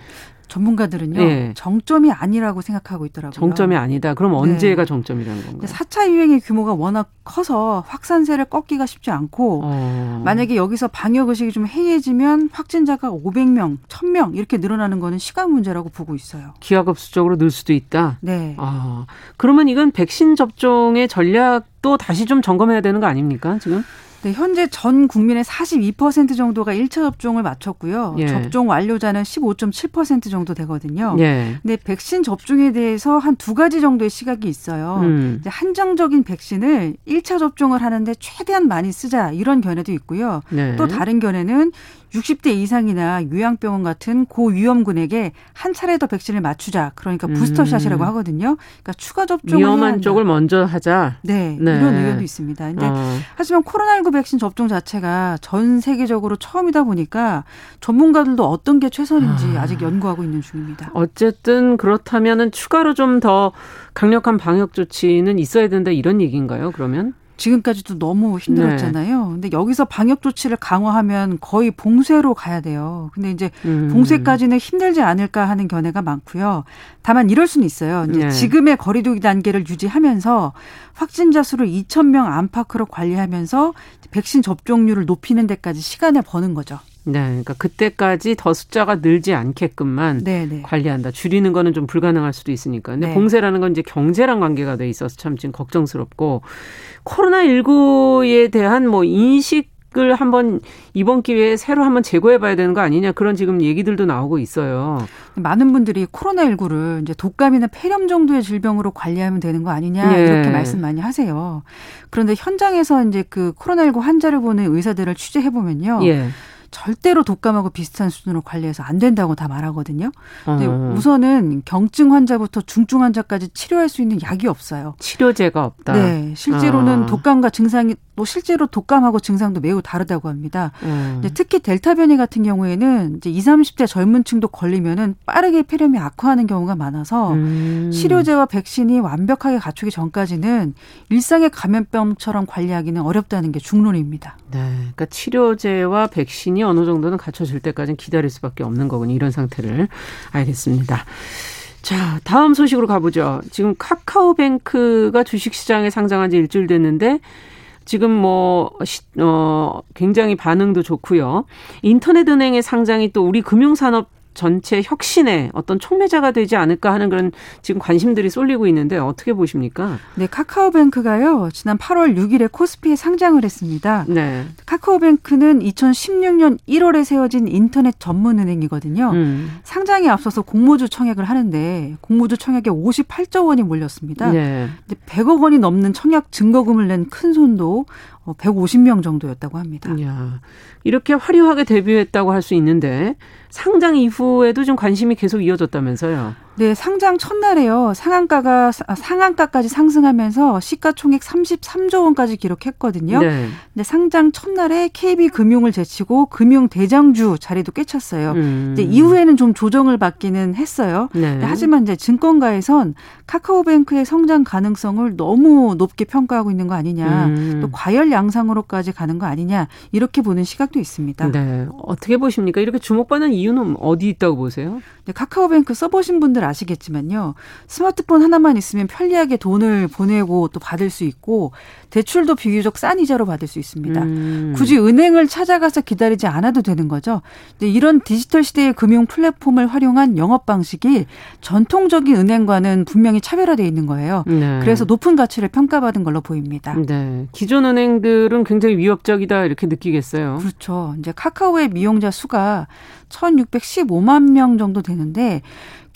전문가들은요 네. 정점이 아니라고 생각하고 있더라고요. 정점이 아니다. 그럼 네. 언제가 네. 정점이라는 건가요? 4차 유행의 규모가 워낙 커서 확산세를 꺾기가 쉽지 않고 어. 만약에 여기서 방역 의식이 좀 해이해지면 확진자가 500명, 1000명 이렇게 늘어나는 거는 시간 문제라고 보고 있어요. 기하급수적으로 늘 수도 있다. 네. 아, 그러면 이건 백신 접종의 전략도 다시 좀 점검해야 되는 거 아닙니까? 지금? 네, 현재 전 국민의 42% 정도가 1차 접종을 마쳤고요. 예. 접종 완료자는 15.7% 정도 되거든요. 예. 근데 백신 접종에 대해서 한 두 가지 정도의 시각이 있어요. 음. 이제 한정적인 백신을 1차 접종을 하는데 최대한 많이 쓰자 이런 견해도 있고요. 네. 또 다른 견해는 60대 이상이나 요양병원 같은 고위험군에게 한 차례 더 백신을 맞추자. 그러니까 부스터샷이라고 음. 하거든요. 그러니까 추가 접종을 위험한 쪽을 먼저 하자. 네, 네. 이런 의견도 있습니다. 근데 어. 하지만 코로나19 백신 접종 자체가 전 세계적으로 처음이다 보니까 전문가들도 어떤 게 최선인지 아. 직 연구하고 있는 중입니다. 어쨌든 그렇다면은 추가로 좀 더 강력한 방역 조치는 있어야 된다 이런 얘기인가요? 그러면? 지금까지도 너무 힘들었잖아요. 네. 근데 여기서 방역 조치를 강화하면 거의 봉쇄로 가야 돼요. 근데 이제 음. 봉쇄까지는 힘들지 않을까 하는 견해가 많고요. 다만 이럴 수는 있어요. 이제 네. 지금의 거리두기 단계를 유지하면서 확진자 수를 2천 명 안팎으로 관리하면서 백신 접종률을 높이는 데까지 시간을 버는 거죠. 네, 그러니까 그때까지 더 숫자가 늘지 않게끔만 네네. 네. 관리한다. 줄이는 거는 좀 불가능할 수도 있으니까. 근데 네. 봉쇄라는 건 이제 경제랑 관계가 돼 있어서 참 지금 걱정스럽고 코로나 19에 대한 뭐 인식 을 한번 이번 기회에 새로 한번 재고해 봐야 되는 거 아니냐 그런 지금 얘기들도 나오고 있어요. 많은 분들이 코로나19를 이제 독감이나 폐렴 정도의 질병으로 관리하면 되는 거 아니냐 예. 이렇게 말씀 많이 하세요. 그런데 현장에서 이제 그 코로나19 환자를 보는 의사들을 취재해 보면요. 예. 절대로 독감하고 비슷한 수준으로 관리해서 안 된다고 다 말하거든요. 근데 어. 우선은 경증 환자부터 중증 환자까지 치료할 수 있는 약이 없어요. 치료제가 없다. 네, 실제로는 어. 독감과 증상이 뭐 실제로 독감하고 증상도 매우 다르다고 합니다. 음. 특히 델타 변이 같은 경우에는 이제 20, 30대 젊은 층도 걸리면은 빠르게 폐렴이 악화하는 경우가 많아서 음. 치료제와 백신이 완벽하게 갖추기 전까지는 일상의 감염병처럼 관리하기는 어렵다는 게 중론입니다. 네. 그러니까 치료제와 백신이 어느 정도는 갖춰질 때까지는 기다릴 수밖에 없는 거군요. 이런 상태를 알겠습니다. 자, 다음 소식으로 가보죠. 지금 카카오뱅크가 주식시장에 상장한 지 일주일 됐는데 지금 뭐, 어, 굉장히 반응도 좋고요. 인터넷 은행의 상장이 또 우리 금융산업 전체 혁신의 어떤 촉매자가 되지 않을까 하는 그런 지금 관심들이 쏠리고 있는데 어떻게 보십니까? 네, 카카오뱅크가요. 지난 8월 6일에 코스피에 상장을 했습니다. 네. 카카오뱅크는 2016년 1월에 세워진 인터넷 전문 은행이거든요. 음. 상장에 앞서서 공모주 청약을 하는데 공모주 청약에 58조 원이 몰렸습니다. 네. 100억 원이 넘는 청약 증거금을 낸 큰 손도 150명 어, 정도였다고 합니다. 야, 이렇게 화려하게 데뷔했다고 할 수 있는데 상장 이후에도 좀 관심이 계속 이어졌다면서요. 네, 상장 첫날에요. 상한가가 아, 상한가까지 상승하면서 시가총액 33조 원까지 기록했거든요. 네. 근데 상장 첫날에 KB 금융을 제치고 금융 대장주 자리도 꿰찼어요. 음. 이제 이후에는 좀 조정을 받기는 했어요. 네. 하지만 이제 증권가에선 카카오뱅크의 성장 가능성을 너무 높게 평가하고 있는 거 아니냐. 음. 또 과열 양상으로까지 가는 거 아니냐. 이렇게 보는 시각도 있습니다. 네. 어떻게 보십니까? 이렇게 주목받는 이유는 어디 있다고 보세요? 네, 카카오뱅크 써보신 분들 아시겠지만요. 스마트폰 하나만 있으면 편리하게 돈을 보내고 또 받을 수 있고 대출도 비교적 싼 이자로 받을 수 있습니다. 음. 굳이 은행을 찾아가서 기다리지 않아도 되는 거죠. 이런 디지털 시대의 금융 플랫폼을 활용한 영업 방식이 전통적인 은행과는 분명히 차별화되어 있는 거예요. 네. 그래서 높은 가치를 평가받은 걸로 보입니다. 네. 기존 은행들은 굉장히 위협적이다 이렇게 느끼겠어요. 그렇죠. 이제 카카오의 미용자 수가 1,615만 명 정도 되는데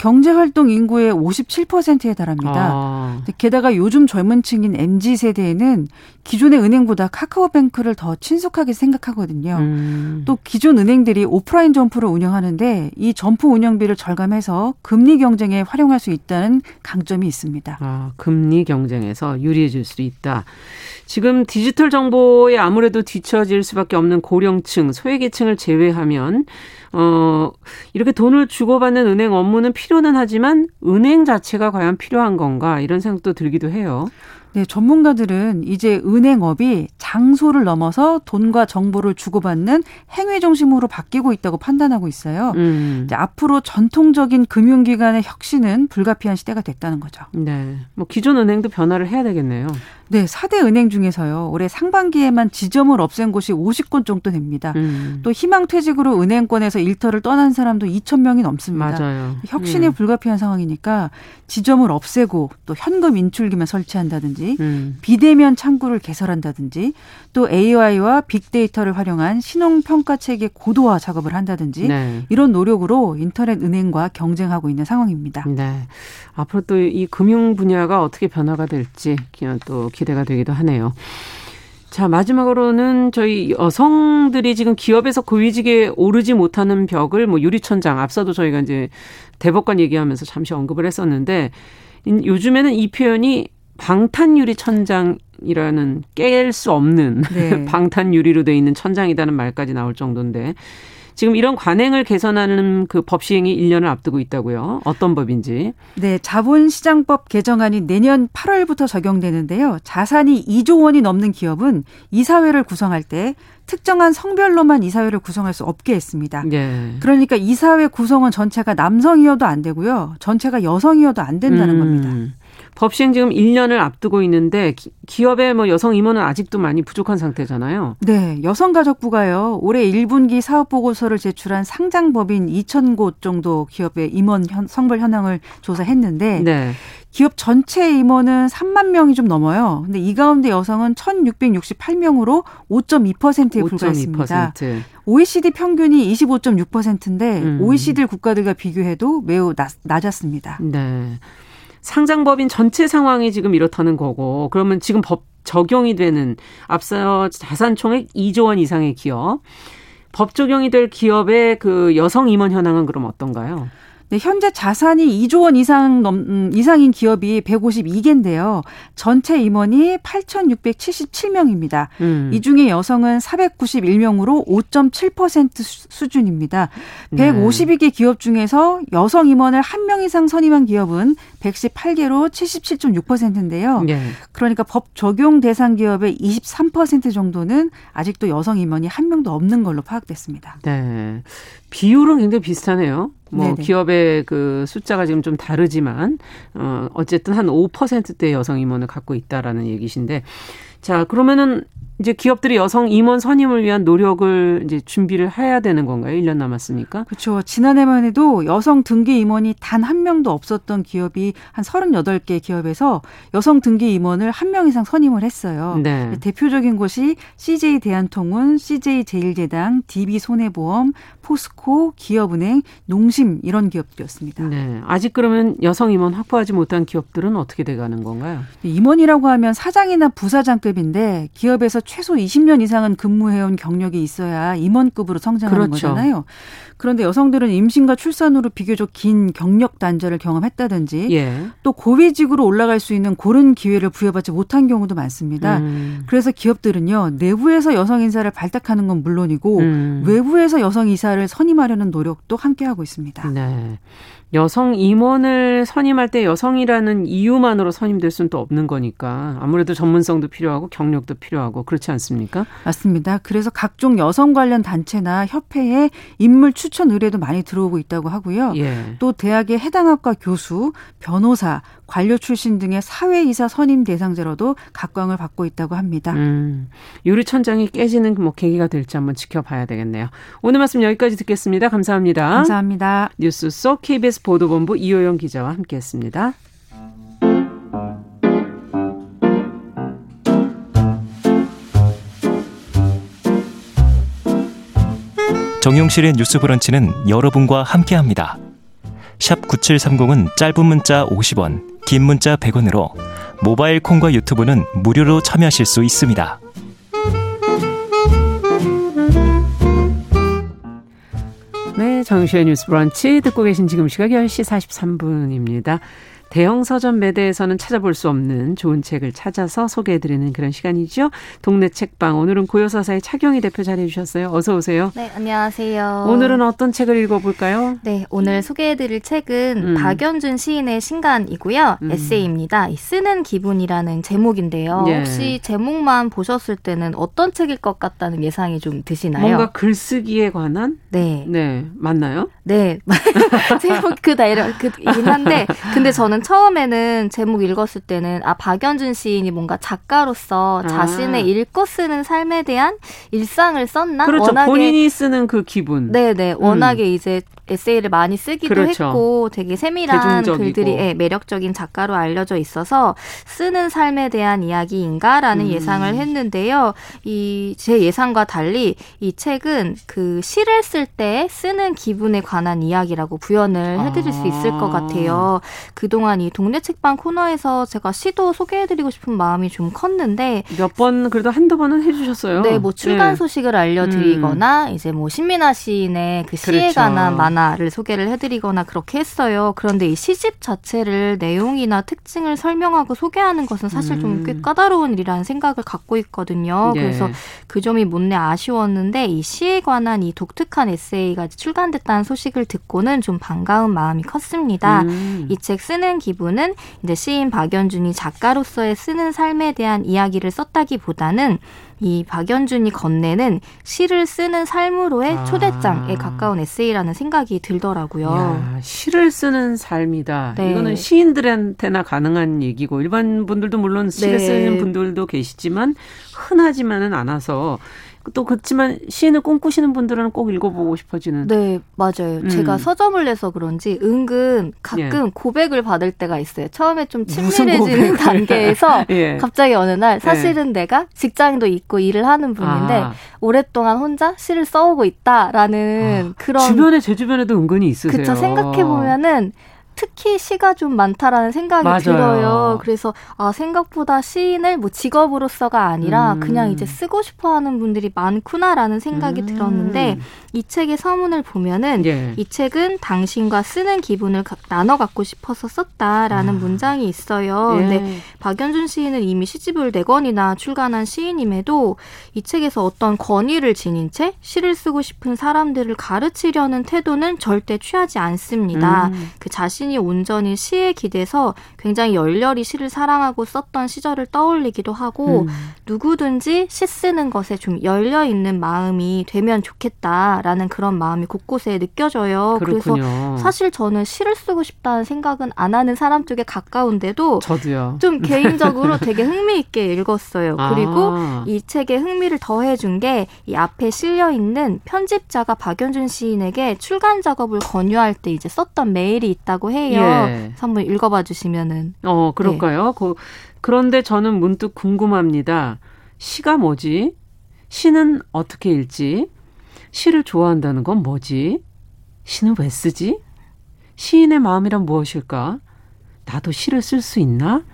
경제활동 인구의 57%에 달합니다. 아. 게다가 요즘 젊은 층인 MZ 세대에는 기존의 은행보다 카카오뱅크를 더 친숙하게 생각하거든요. 음. 또 기존 은행들이 오프라인 점포를 운영하는데 이 점포 운영비를 절감해서 금리 경쟁에 활용할 수 있다는 강점이 있습니다. 아, 금리 경쟁에서 유리해질 수 있다. 지금 디지털 정보에 아무래도 뒤처질 수밖에 없는 고령층, 소외계층을 제외하면 어, 이렇게 돈을 주고받는 은행 업무는 필요는 하지만 은행 자체가 과연 필요한 건가 이런 생각도 들기도 해요. 네, 전문가들은 이제 은행업이 장소를 넘어서 돈과 정보를 주고받는 행위 중심으로 바뀌고 있다고 판단하고 있어요. 음. 이제 앞으로 전통적인 금융기관의 혁신은 불가피한 시대가 됐다는 거죠. 네. 뭐 기존 은행도 변화를 해야 되겠네요. 네, 4대 은행 중에서요. 올해 상반기에만 지점을 없앤 곳이 50곳 정도 됩니다. 음. 또 희망 퇴직으로 은행권에서 일터를 떠난 사람도 2천 명이 넘습니다. 맞아요. 혁신이 음. 불가피한 상황이니까 지점을 없애고 또 현금 인출기만 설치한다든지 음. 비대면 창구를 개설한다든지 또 AI와 빅데이터를 활용한 신용 평가 체계 고도화 작업을 한다든지 네. 이런 노력으로 인터넷 은행과 경쟁하고 있는 상황입니다. 네. 앞으로 또 이 금융 분야가 어떻게 변화가 될지 그냥 또 기대가 되기도 하네요. 자, 마지막으로는 저희 여성들이 지금 기업에서 고위직에 오르지 못하는 벽을 뭐 유리천장, 앞서도 저희가 이제 대법관 얘기하면서 잠시 언급을 했었는데, 요즘에는 이 표현이 방탄유리 천장이라는 깰 수 없는 네. 방탄유리로 돼 있는 천장이라는 말까지 나올 정도인데, 지금 이런 관행을 개선하는 그 법 시행이 1년을 앞두고 있다고요. 어떤 법인지. 네, 자본시장법 개정안이 내년 8월부터 적용되는데요. 자산이 2조 원이 넘는 기업은 이사회를 구성할 때 특정한 성별로만 이사회를 구성할 수 없게 했습니다. 네. 그러니까 이사회 구성원 전체가 남성이어도 안 되고요. 전체가 여성이어도 안 된다는 음. 겁니다. 법 시행 지금 1년을 앞두고 있는데 기, 업의 뭐 여성 임원은 아직도 많이 부족한 상태잖아요. 네, 여성가족부가요. 올해 1분기 사업 보고서를 제출한 상장법인 2,000곳 정도 기업의 임원 현, 성별 현황을 조사했는데 네. 기업 전체 임원은 3만 명이 좀 넘어요. 근데 이 가운데 여성은 1,668명으로 5.2%에 불과했습니다. 5.2%. OECD 평균이 25.6%인데 음. OECD 국가들과 비교해도 매우 낮, 낮았습니다. 네. 상장법인 전체 상황이 지금 이렇다는 거고 그러면 지금 법 적용이 되는 앞서 자산 총액 2조 원 이상의 기업 법 적용이 될 기업의 그 여성 임원 현황은 그럼 어떤가요? 네, 현재 자산이 2조 원 이상 넘 음, 이상인 기업이 152개인데요. 전체 임원이 8,677명입니다. 음. 이 중에 여성은 491명으로 5.7% 수준입니다. 152개 기업 중에서 여성 임원을 한명 이상 선임한 기업은 118개로 77.6%인데요. 네. 그러니까 법 적용 대상 기업의 23% 정도는 아직도 여성 임원이 한 명도 없는 걸로 파악됐습니다. 네. 비율은 굉장히 비슷하네요. 뭐 네네. 기업의 그 숫자가 지금 좀 다르지만 어 어쨌든 한 5%대 여성 임원을 갖고 있다라는 얘기신데 자 그러면은 이제 기업들이 여성 임원 선임을 위한 노력을 이제 준비를 해야 되는 건가요? 1년 남았으니까. 그렇죠. 지난해만 해도 여성 등기 임원이 단 한 명도 없었던 기업이 한 38개 기업에서 여성 등기 임원을 한 명 이상 선임을 했어요. 네. 대표적인 곳이 CJ 대한통운, CJ 제일제당, DB 손해보험, 포스코, 기업은행, 농심 이런 기업들이었습니다. 네. 아직 그러면 여성 임원 확보하지 못한 기업들은 어떻게 돼 가는 건가요? 임원이라고 하면 사장이나 부사장급인데 기업에서 최소 20년 이상은 근무해온 경력이 있어야 임원급으로 성장하는 그렇죠. 거잖아요. 그런데 여성들은 임신과 출산으로 비교적 긴 경력 단절을 경험했다든지 예. 또 고위직으로 올라갈 수 있는 고른 기회를 부여받지 못한 경우도 많습니다. 음. 그래서 기업들은요 내부에서 여성 인사를 발탁하는 건 물론이고 음. 외부에서 여성 이사를 선임하려는 노력도 함께 하고 있습니다. 네. 여성 임원을 선임할 때 여성이라는 이유만으로 선임될 수는 또 없는 거니까 아무래도 전문성도 필요하고 경력도 필요하고 그렇지 않습니까? 맞습니다. 그래서 각종 여성 관련 단체나 협회에 인물 추천 의뢰도 많이 들어오고 있다고 하고요. 예. 또 대학의 해당 학과 교수, 변호사, 관료 출신 등의 사회이사 선임 대상자로도 각광을 받고 있다고 합니다. 음, 유리천장이 깨지는 뭐 계기가 될지 한번 지켜봐야 되겠네요. 오늘 말씀 여기까지 듣겠습니다. 감사합니다. 감사합니다. 뉴스 속 KBS 보도본부 이호영 기자와 함께했습니다. 정용실의 뉴스 브런치는 여러분과 함께합니다. 샵 9730은 짧은 문자 50원, 긴 문자 100원으로 모바일 콩과 유튜브는 무료로 참여하실 수 있습니다. 네, 정유의 뉴스 브런치 듣고 계신 지금 시각 10시 43분입니다. 대형 서점 매대에서는 찾아볼 수 없는 좋은 책을 찾아서 소개해드리는 그런 시간이죠. 동네 책방 오늘은 고요사사의 차경희 대표 자리해 주셨어요. 어서 오세요. 네, 안녕하세요. 오늘은 어떤 책을 읽어볼까요? 네, 오늘 소개해드릴 책은 음. 박연준 시인의 신간이고요. 음. 에세이입니다. 쓰는 기분이라는 제목인데요. 예. 혹시 제목만 보셨을 때는 어떤 책일 것 같다는 예상이 좀 드시나요? 뭔가 글쓰기에 관한? 네. 네, 맞나요? 네, 제목 그 다이런 그이긴 한데, 근데 저는 처음에는 제목 읽었을 때는 아 박연준 시인이 뭔가 작가로서 아. 자신의 읽고 쓰는 삶에 대한 일상을 썼나? 그렇죠. 워낙에, 본인이 쓰는 그 기분. 네네. 워낙에 음. 이제 에세이를 많이 쓰기도 그렇죠. 했고 되게 세밀한 대중적이고. 글들이 예, 매력적인 작가로 알려져 있어서 쓰는 삶에 대한 이야기인가라는 음. 예상을 했는데요. 이 제 예상과 달리 이 책은 그 시를 쓸 때 쓰는 기분에 관한 이야기라고 구현을 해드릴 아. 수 있을 것 아. 같아요. 그동안 이 동네 책방 코너에서 제가 시도 소개해드리고 싶은 마음이 좀 컸는데 몇 번 그래도 한두 번은 해주셨어요. 네, 뭐 출간 네. 소식을 알려드리거나 음. 이제 뭐 신민아 시인의 그 시에 그렇죠. 관한 만화 하나를 소개를 해드리거나 그렇게 했어요. 그런데 이 시집 자체를 내용이나 특징을 설명하고 소개하는 것은 사실 좀꽤 음. 까다로운 일이라는 생각을 갖고 있거든요. 네. 그래서 그 점이 못내 아쉬웠는데 이 시에 관한 이 독특한 에세이가 출간됐다는 소식을 듣고는 좀 반가운 마음이 컸습니다. 음. 이책 쓰는 기분은 이제 시인 박연준이 작가로서의 쓰는 삶에 대한 이야기를 썼다기보다는 이 박연준이 건네는 시를 쓰는 삶으로의 아. 초대장에 가까운 에세이라는 생각이 들더라고요. 야, 시를 쓰는 삶이다. 네. 이거는 시인들한테나 가능한 얘기고 일반 분들도 물론 시를 네. 쓰는 분들도 계시지만 흔하지만은 않아서 또 그렇지만 시인을 꿈꾸시는 분들은 꼭 읽어보고 싶어지는. 네, 맞아요. 음. 제가 서점을 내서 그런지 은근 가끔 예. 고백을 받을 때가 있어요. 처음에 좀 친밀해지는 단계에서 예. 갑자기 어느 날 예. 사실은 예. 내가 직장도 있고 일을 하는 분인데 아. 오랫동안 혼자 시를 써오고 있다라는 아. 그런 주변에 제 주변에도 은근히 있으세요. 그쵸 생각해 보면은 특히 시가 좀 많다라는 생각이 맞아요. 들어요. 그래서 아 생각보다 시인을 뭐 직업으로서가 아니라 음. 그냥 이제 쓰고 싶어 하는 분들이 많구나라는 생각이 음. 들었는데 이 책의 서문을 보면은 예. 이 책은 당신과 쓰는 기분을 나눠 갖고 싶어서 썼다라는 아. 문장이 있어요. 예. 근데 박연준 시인은 이미 시집을 네 권이나 출간한 시인임에도 이 책에서 어떤 권위를 지닌 채 시를 쓰고 싶은 사람들을 가르치려는 태도는 절대 취하지 않습니다. 음. 그 자신 이 온전히 시에 기대서 굉장히 열렬히 시를 사랑하고 썼던 시절을 떠올리기도 하고 음. 누구든지 시 쓰는 것에 좀 열려 있는 마음이 되면 좋겠다. 라는 그런 마음이 곳곳에 느껴져요. 그렇군요. 그래서 사실 저는 시를 쓰고 싶다는 생각은 안 하는 사람 쪽에 가까운데도 저도요. 좀 개인적으로 되게 흥미있게 읽었어요. 아. 그리고 이 책에 흥미를 더해준 게 이 앞에 실려 있는 편집자가 박연준 시인에게 출간 작업을 권유할 때 이제 썼던 메일이 있다고 해요. 예. 한번 읽어봐 주시면은. 어, 그럴까요? 네. 그, 그런데 저는 문득 궁금합니다. 시가 뭐지? 시는 어떻게 읽지? 시를 좋아한다는 건 뭐지? 시는 왜 쓰지? 시인의 마음이란 무엇일까? 나도 시를 쓸 수 있나?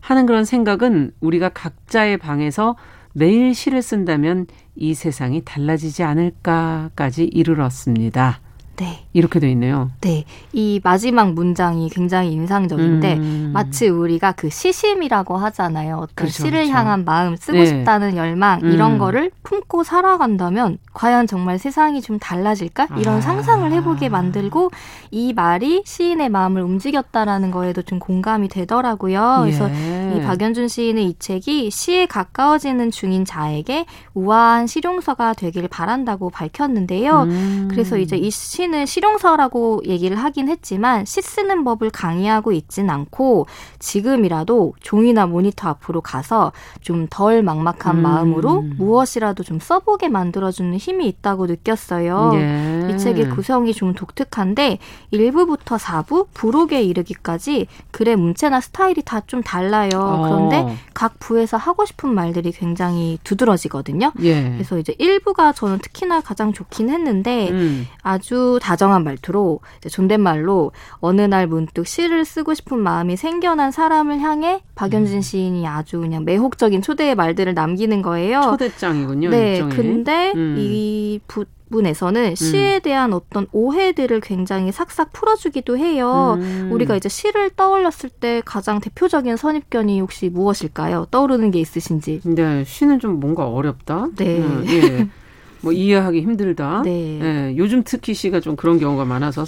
하는 그런 생각은 우리가 각자의 방에서 매일 시를 쓴다면 이 세상이 달라지지 않을까까지 이르렀습니다. 네. 이렇게 돼 있네요. 네. 이 마지막 문장이 굉장히 인상적인데 음. 마치 우리가 그 시심이라고 하잖아요. 어떤 그렇죠, 시를 그렇죠. 향한 마음, 쓰고 네. 싶다는 열망 음. 이런 거를 품고 살아간다면 과연 정말 세상이 좀 달라질까? 이런 아. 상상을 해보게 만들고 이 말이 시인의 마음을 움직였다라는 거에도 좀 공감이 되더라고요. 그래서 예. 이 박연준 시인의 이 책이 시에 가까워지는 중인 자에게 우아한 실용서가 되길 바란다고 밝혔는데요. 음. 그래서 이제 이 시. 시는 실용서라고 얘기를 하긴 했지만 시 쓰는 법을 강의하고 있진 않고 지금이라도 종이나 모니터 앞으로 가서 좀 덜 막막한 음. 마음으로 무엇이라도 좀 써보게 만들어주는 힘이 있다고 느꼈어요. 예. 이 책의 구성이 좀 독특한데 1부부터 4부, 부록에 이르기까지 글의 문체나 스타일이 다 좀 달라요. 어. 그런데 각 부에서 하고 싶은 말들이 굉장히 두드러지거든요. 예. 그래서 이제 1부가 저는 특히나 가장 좋긴 했는데 음. 아주 다정한 말투로 존댓말로 어느 날 문득 시를 쓰고 싶은 마음이 생겨난 사람을 향해 박연진 음. 시인이 아주 그냥 매혹적인 초대의 말들을 남기는 거예요. 초대장이군요. 네. 일종의. 근데 음. 이 부, 분에서는 음. 시에 대한 어떤 오해들을 굉장히 삭삭 풀어주기도 해요. 음. 우리가 이제 시를 떠올렸을 때 가장 대표적인 선입견이 혹시 무엇일까요? 떠오르는 게 있으신지? 네, 시는 좀 뭔가 어렵다. 네. 음, 예. 뭐 이해하기 힘들다. 네. 예, 요즘 특히 시가 좀 그런 경우가 많아서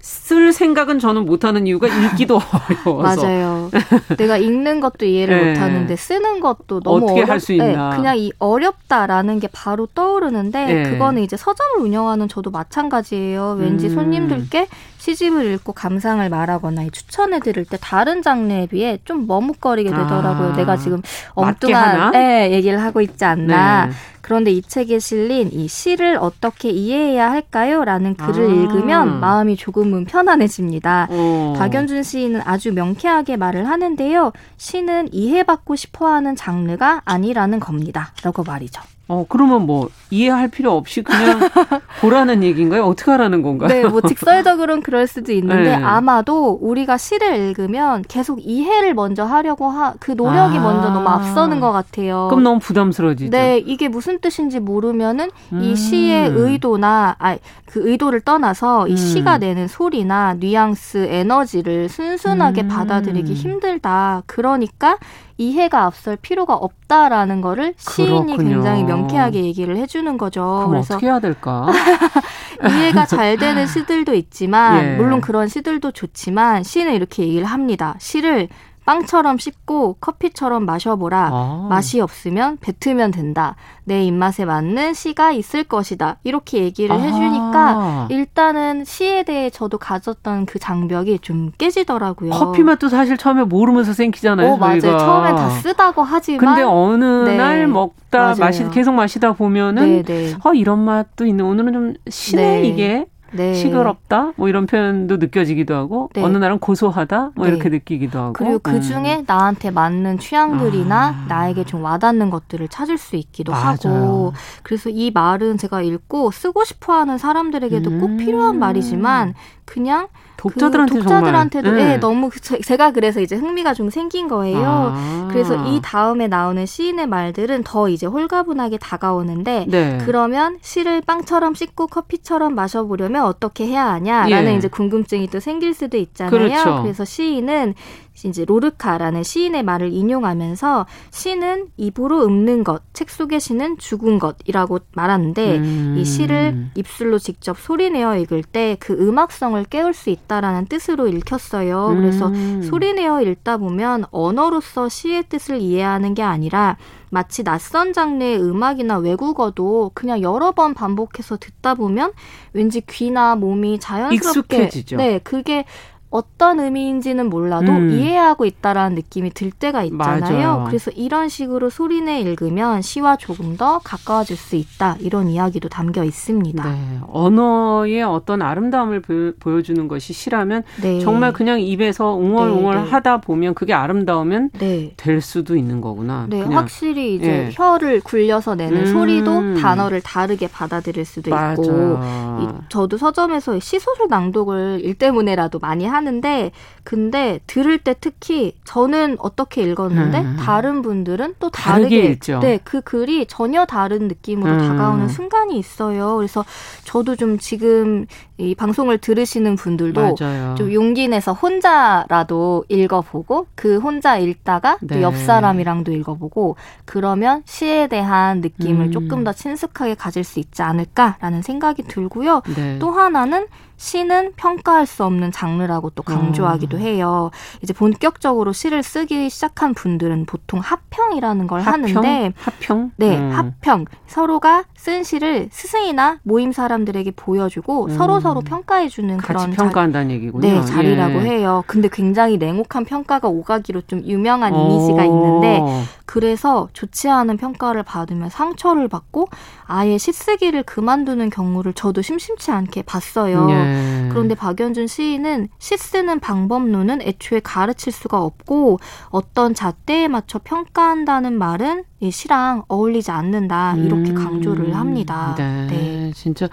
쓸 생각은 저는 못하는 이유가 읽기도 어려워서. 맞아요. 내가 읽는 것도 이해를 네. 못하는데 쓰는 것도 너무 어떻게 할수 있나. 네, 그냥 이 어렵다라는 게 바로 떠오르는데 네. 그거는 이제 서점을 운영하는 저도 마찬가지예요. 왠지 음. 손님들께 시집을 읽고 감상을 말하거나 추천해 드릴 때 다른 장르에 비해 좀 머뭇거리게 되더라고요. 아. 내가 지금 엉뚱한 네, 얘기를 하고 있지 않나. 네. 그런데 이 책에 실린 이 시를 어떻게 이해해야 할까요? 라는 글을 아. 읽으면 마음이 조금 은 편안해집니다. 어. 박연준 시인은 아주 명쾌하게 말을 하는데요. 시는 이해받고 싶어 하는 장르가 아니라는 겁니다. 라고 말이죠. 어, 그러면 뭐 이해할 필요 없이 그냥 보라는 얘기인가요? 어떻게 하라는 건가요? 네, 뭐 직설적으로는 그럴 수도 있는데 네. 아마도 우리가 시를 읽으면 계속 이해를 먼저 하려고 하, 그 노력이 아. 먼저 너무 앞서는 것 같아요. 그럼 너무 부담스러워지죠. 네, 이게 무슨 뜻인지 모르면은 음. 이 시의 의도나 아, 그 의도를 떠나서 이 음. 시가 내는 소리나 뉘앙스, 에너지를 순순하게 음. 받아들이기 힘들다. 그러니까 이해가 앞설 필요가 없다라는 거를 시인이 그렇군요. 굉장히 명쾌하게 얘기를 해주는 거죠. 그래서 어떻게 해야 될까? 이해가 잘 되는 시들도 있지만 예. 물론 그런 시들도 좋지만 시는 이렇게 얘기를 합니다. 시를 빵처럼 씹고 커피처럼 마셔보라. 아. 맛이 없으면 뱉으면 된다. 내 입맛에 맞는 시가 있을 것이다. 이렇게 얘기를 아. 해주니까 일단은 시에 대해 저도 가졌던 그 장벽이 좀 깨지더라고요. 커피 맛도 사실 처음에 모르면서 생기잖아요. 오, 맞아요. 처음엔 다 쓰다고 하지만. 근데 어느 네. 날 먹다 마시 계속 마시다 보면은 네, 네. 어 이런 맛도 있는 오늘은 좀 시네 네. 이게 네. 시끄럽다 뭐 이런 표현도 느껴지기도 하고 네. 어느 날은 고소하다 뭐 네. 이렇게 느끼기도 하고 그리고 그 음. 중에 음. 나한테 맞는 취향들이나 아. 나에게 좀 와닿는 것들을 찾을 수 있기도 맞아요. 하고 그래서 이 말은 제가 읽고 쓰고 싶어하는 사람들에게도 음. 꼭 필요한 말이지만 그냥 독자들한테 그 독자들한테도 네. 네, 너무 제가 그래서 이제 흥미가 좀 생긴 거예요. 아. 그래서 이 다음에 나오는 시인의 말들은 더 이제 홀가분하게 다가오는데 네. 그러면 시를 빵처럼 씻고 커피처럼 마셔보려면 어떻게 해야 하냐라는 예. 이제 궁금증이 또 생길 수도 있잖아요. 그렇죠. 그래서 시인은 이제 로르카라는 시인의 말을 인용하면서 시는 입으로 읊는 것, 책 속의 시는 죽은 것이라고 말하는데 음. 이 시를 입술로 직접 소리내어 읽을 때 그 음악성을 깨울 수 있다라는 뜻으로 읽혔어요. 음. 그래서 소리내어 읽다 보면 언어로서 시의 뜻을 이해하는 게 아니라 마치 낯선 장르의 음악이나 외국어도 그냥 여러 번 반복해서 듣다 보면 왠지 귀나 몸이 자연스럽게 익숙해지죠. 네, 그게 어떤 의미인지는 몰라도 음. 이해하고 있다라는 느낌이 들 때가 있잖아요. 맞아요. 그래서 이런 식으로 소리내 읽으면 시와 조금 더 가까워질 수 있다. 이런 이야기도 담겨 있습니다. 네. 언어의 어떤 아름다움을 보 여, 주는 것이 시라면 네. 정말 그냥 입에서 웅얼웅얼 네, 네. 하다 보면 그게 아름다우면 네. 될 수도 있는 거구나. 네, 그냥. 확실히 이제 예. 혀를 굴려서 내는 음. 소리도 단어를 다르게 받아들일 수도 있고 이, 저도 서점에서 시소설 낭독을 일 때문에라도 많이 하 하는데 근데 들을 때 특히 저는 어떻게 읽었는데 음. 다른 분들은 또 다르게 읽죠. 네, 그 글이 전혀 다른 느낌으로 음. 다가오는 순간이 있어요. 그래서 저도 좀 지금 이 방송을 들으시는 분들도 맞아요. 좀 용기 내서 혼자라도 읽어보고 그 혼자 읽다가 네. 또옆 사람이랑도 읽어보고 그러면 시에 대한 느낌을 음. 조금 더 친숙하게 가질 수 있지 않을까라는 생각이 들고요. 네. 또 하나는 시는 평가할 수 없는 장르라고 또 강조하기도 음. 해요. 이제 본격적으로 시를 쓰기 시작한 분들은 보통 합평이라는 걸 합평? 하는데 합평? 네, 음. 합평. 서로가 쓴 시를 스승이나 모임 사람들에게 보여주고 음. 서로 서로 평가해 주는 그런 평가한다는 자, 얘기군요. 네, 자리라고 예. 해요. 근데 굉장히 냉혹한 평가가 오가기로 좀 유명한 이미지가 있는데 그래서 좋지 않은 평가를 받으면 상처를 받고 아예 시쓰기를 그만두는 경우를 저도 심심치 않게 봤어요. 예. 그런데 박연준 시인은 시 쓰는 방법론은 애초에 가르칠 수가 없고 어떤 잣대에 맞춰 평가한다는 말은 이 시랑 어울리지 않는다 이렇게 음. 강조를 합니다. 네, 네. 진짜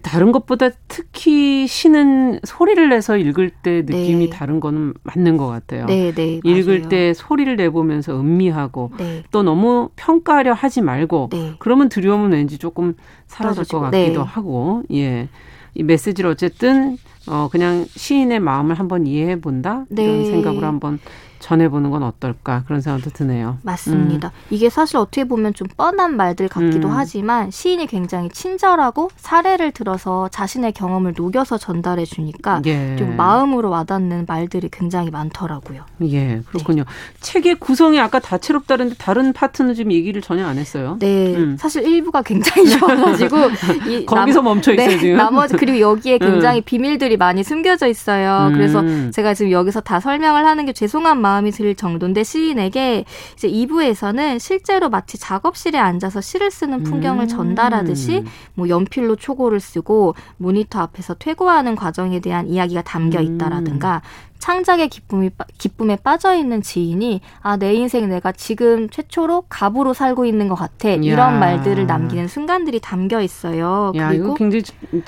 다른 것보다 특히 시는 소리를 내서 읽을 때 느낌이 네. 다른 거는 맞는 것 같아요. 네, 네, 읽을 맞아요. 때 소리를 내보면서 음미하고 네. 또 너무 평가하려 하지 말고 네. 그러면 두려움은 왠지 조금 사라질 떨어지고. 것 같기도 네. 하고 예. 이 메시지를 어쨌든 어 그냥 시인의 마음을 한번 이해해 본다 이런 생각으로 한번 전해보는 건 어떨까 그런 생각도 드네요. 맞습니다. 음. 이게 사실 어떻게 보면 좀 뻔한 말들 같기도 음. 하지만 시인이 굉장히 친절하고 사례를 들어서 자신의 경험을 녹여서 전달해 주니까 예. 좀 마음으로 와닿는 말들이 굉장히 많더라고요. 예, 그렇군요. 네. 책의 구성이 아까 다채롭다는데 다른 파트는 지금 얘기를 전혀 안 했어요. 네, 음. 사실 일부가 굉장히 좋아가지고 거기서 멈춰 있어요 네, 지금. 나머지 그리고 여기에 굉장히 음. 비밀들이 많이 숨겨져 있어요. 그래서 음. 제가 지금 여기서 다 설명을 하는 게 죄송한 마음. 마음이 들 정도인데 시인에게 이제 2부에서는 실제로 마치 작업실에 앉아서 시를 쓰는 풍경을 음. 전달하듯이 뭐 연필로 초고를 쓰고 모니터 앞에서 퇴고하는 과정에 대한 이야기가 담겨 있다라든가 창작의 기쁨이 기쁨에 빠져 있는 지인이 아 내 인생 내가 지금 최초로 갑으로 살고 있는 것 같아 야. 이런 말들을 남기는 순간들이 담겨 있어요. 야, 그리고 이거 굉장히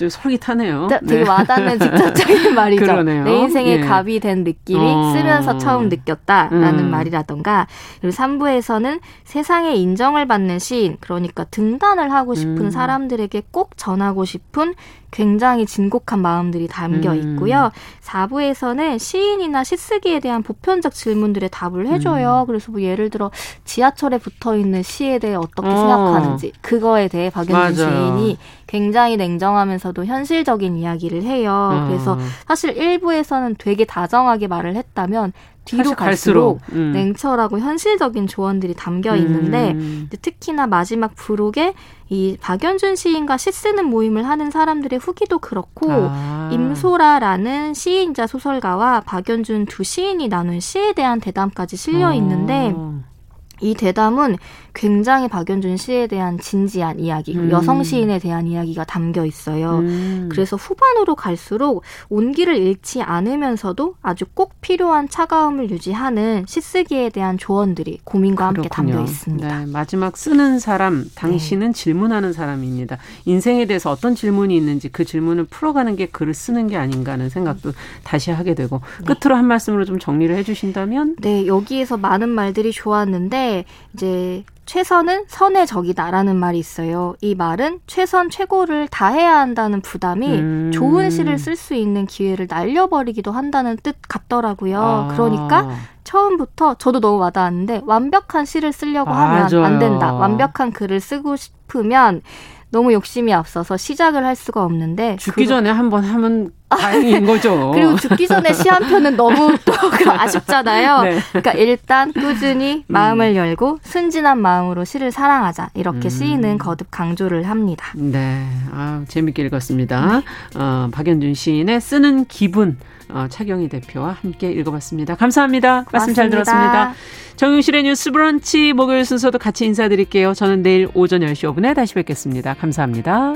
솔깃하네요. 되게 네. 와닿는 직접적인 말이죠. 그러네요. 내 인생의 예. 갑이 된 느낌이 어. 쓰면서 처음 느꼈다라는 음. 말이라던가 그리고 3부에서는 세상에 인정을 받는 시인 그러니까 등단을 하고 싶은 음. 사람들에게 꼭 전하고 싶은 굉장히 진곡한 마음들이 담겨 음. 있고요. 음. 4부에서는 시인이나 시쓰기에 대한 보편적 질문들에 답을 해줘요. 음. 그래서 뭐 예를 들어 지하철에 붙어 있는 시에 대해 어떻게 어. 생각하는지 그거에 대해 맞아요. 시인이 굉장히 냉정하면서도 현실적인 이야기를 해요. 어. 그래서 사실 1부에서는 되게 다정하게 말을 했다면 뒤로 갈수록, 음. 냉철하고 현실적인 조언들이 담겨 있는데 음. 특히나 마지막 부록에 이 박연준 시인과 시 쓰는 모임을 하는 사람들의 후기도 그렇고 아. 임소라라는 시인자 소설가와 박연준 두 시인이 나눈 시에 대한 대담까지 실려 있는데 어. 이 대담은 굉장히 박연준 씨에 대한 진지한 이야기, 음. 여성 시인에 대한 이야기가 담겨 있어요. 음. 그래서 후반으로 갈수록 온기를 잃지 않으면서도 아주 꼭 필요한 차가움을 유지하는 시쓰기에 대한 조언들이 고민과 함께 담겨 있습니다. 네, 마지막 쓰는 사람, 당신은 네. 질문하는 사람입니다. 인생에 대해서 어떤 질문이 있는지 그 질문을 풀어가는 게 글을 쓰는 게 아닌가 하는 생각도 다시 하게 되고 네. 끝으로 한 말씀으로 좀 정리를 해주신다면? 네, 여기에서 많은 말들이 좋았는데 이제 최선은 선의 적이다라는 말이 있어요. 이 말은 최선 최고를 다해야 한다는 부담이 음. 좋은 시를 쓸 수 있는 기회를 날려버리기도 한다는 뜻 같더라고요. 아. 그러니까 처음부터 저도 너무 와닿았는데 완벽한 시를 쓰려고 하면 맞아요. 안 된다. 완벽한 글을 쓰고 싶으면 너무 욕심이 앞서서 시작을 할 수가 없는데 죽기 그... 전에 한번 하면 다행인 거죠. 그리고 죽기 전에 시 한 편은 너무 또 아쉽잖아요. 네. 그러니까 일단 꾸준히 음. 마음을 열고 순진한 마음으로 시를 사랑하자 이렇게 음. 시인은 거듭 강조를 합니다. 네, 아, 재밌게 읽었습니다. 네. 어, 박연준 시인의 쓰는 기분 어, 차경희 대표와 함께 읽어봤습니다. 감사합니다. 고맙습니다. 말씀 잘 들었습니다. 정용실의 뉴스 브런치 목요일 순서도 같이 인사드릴게요. 저는 내일 오전 10시 5분에 다시 뵙겠습니다. 감사합니다.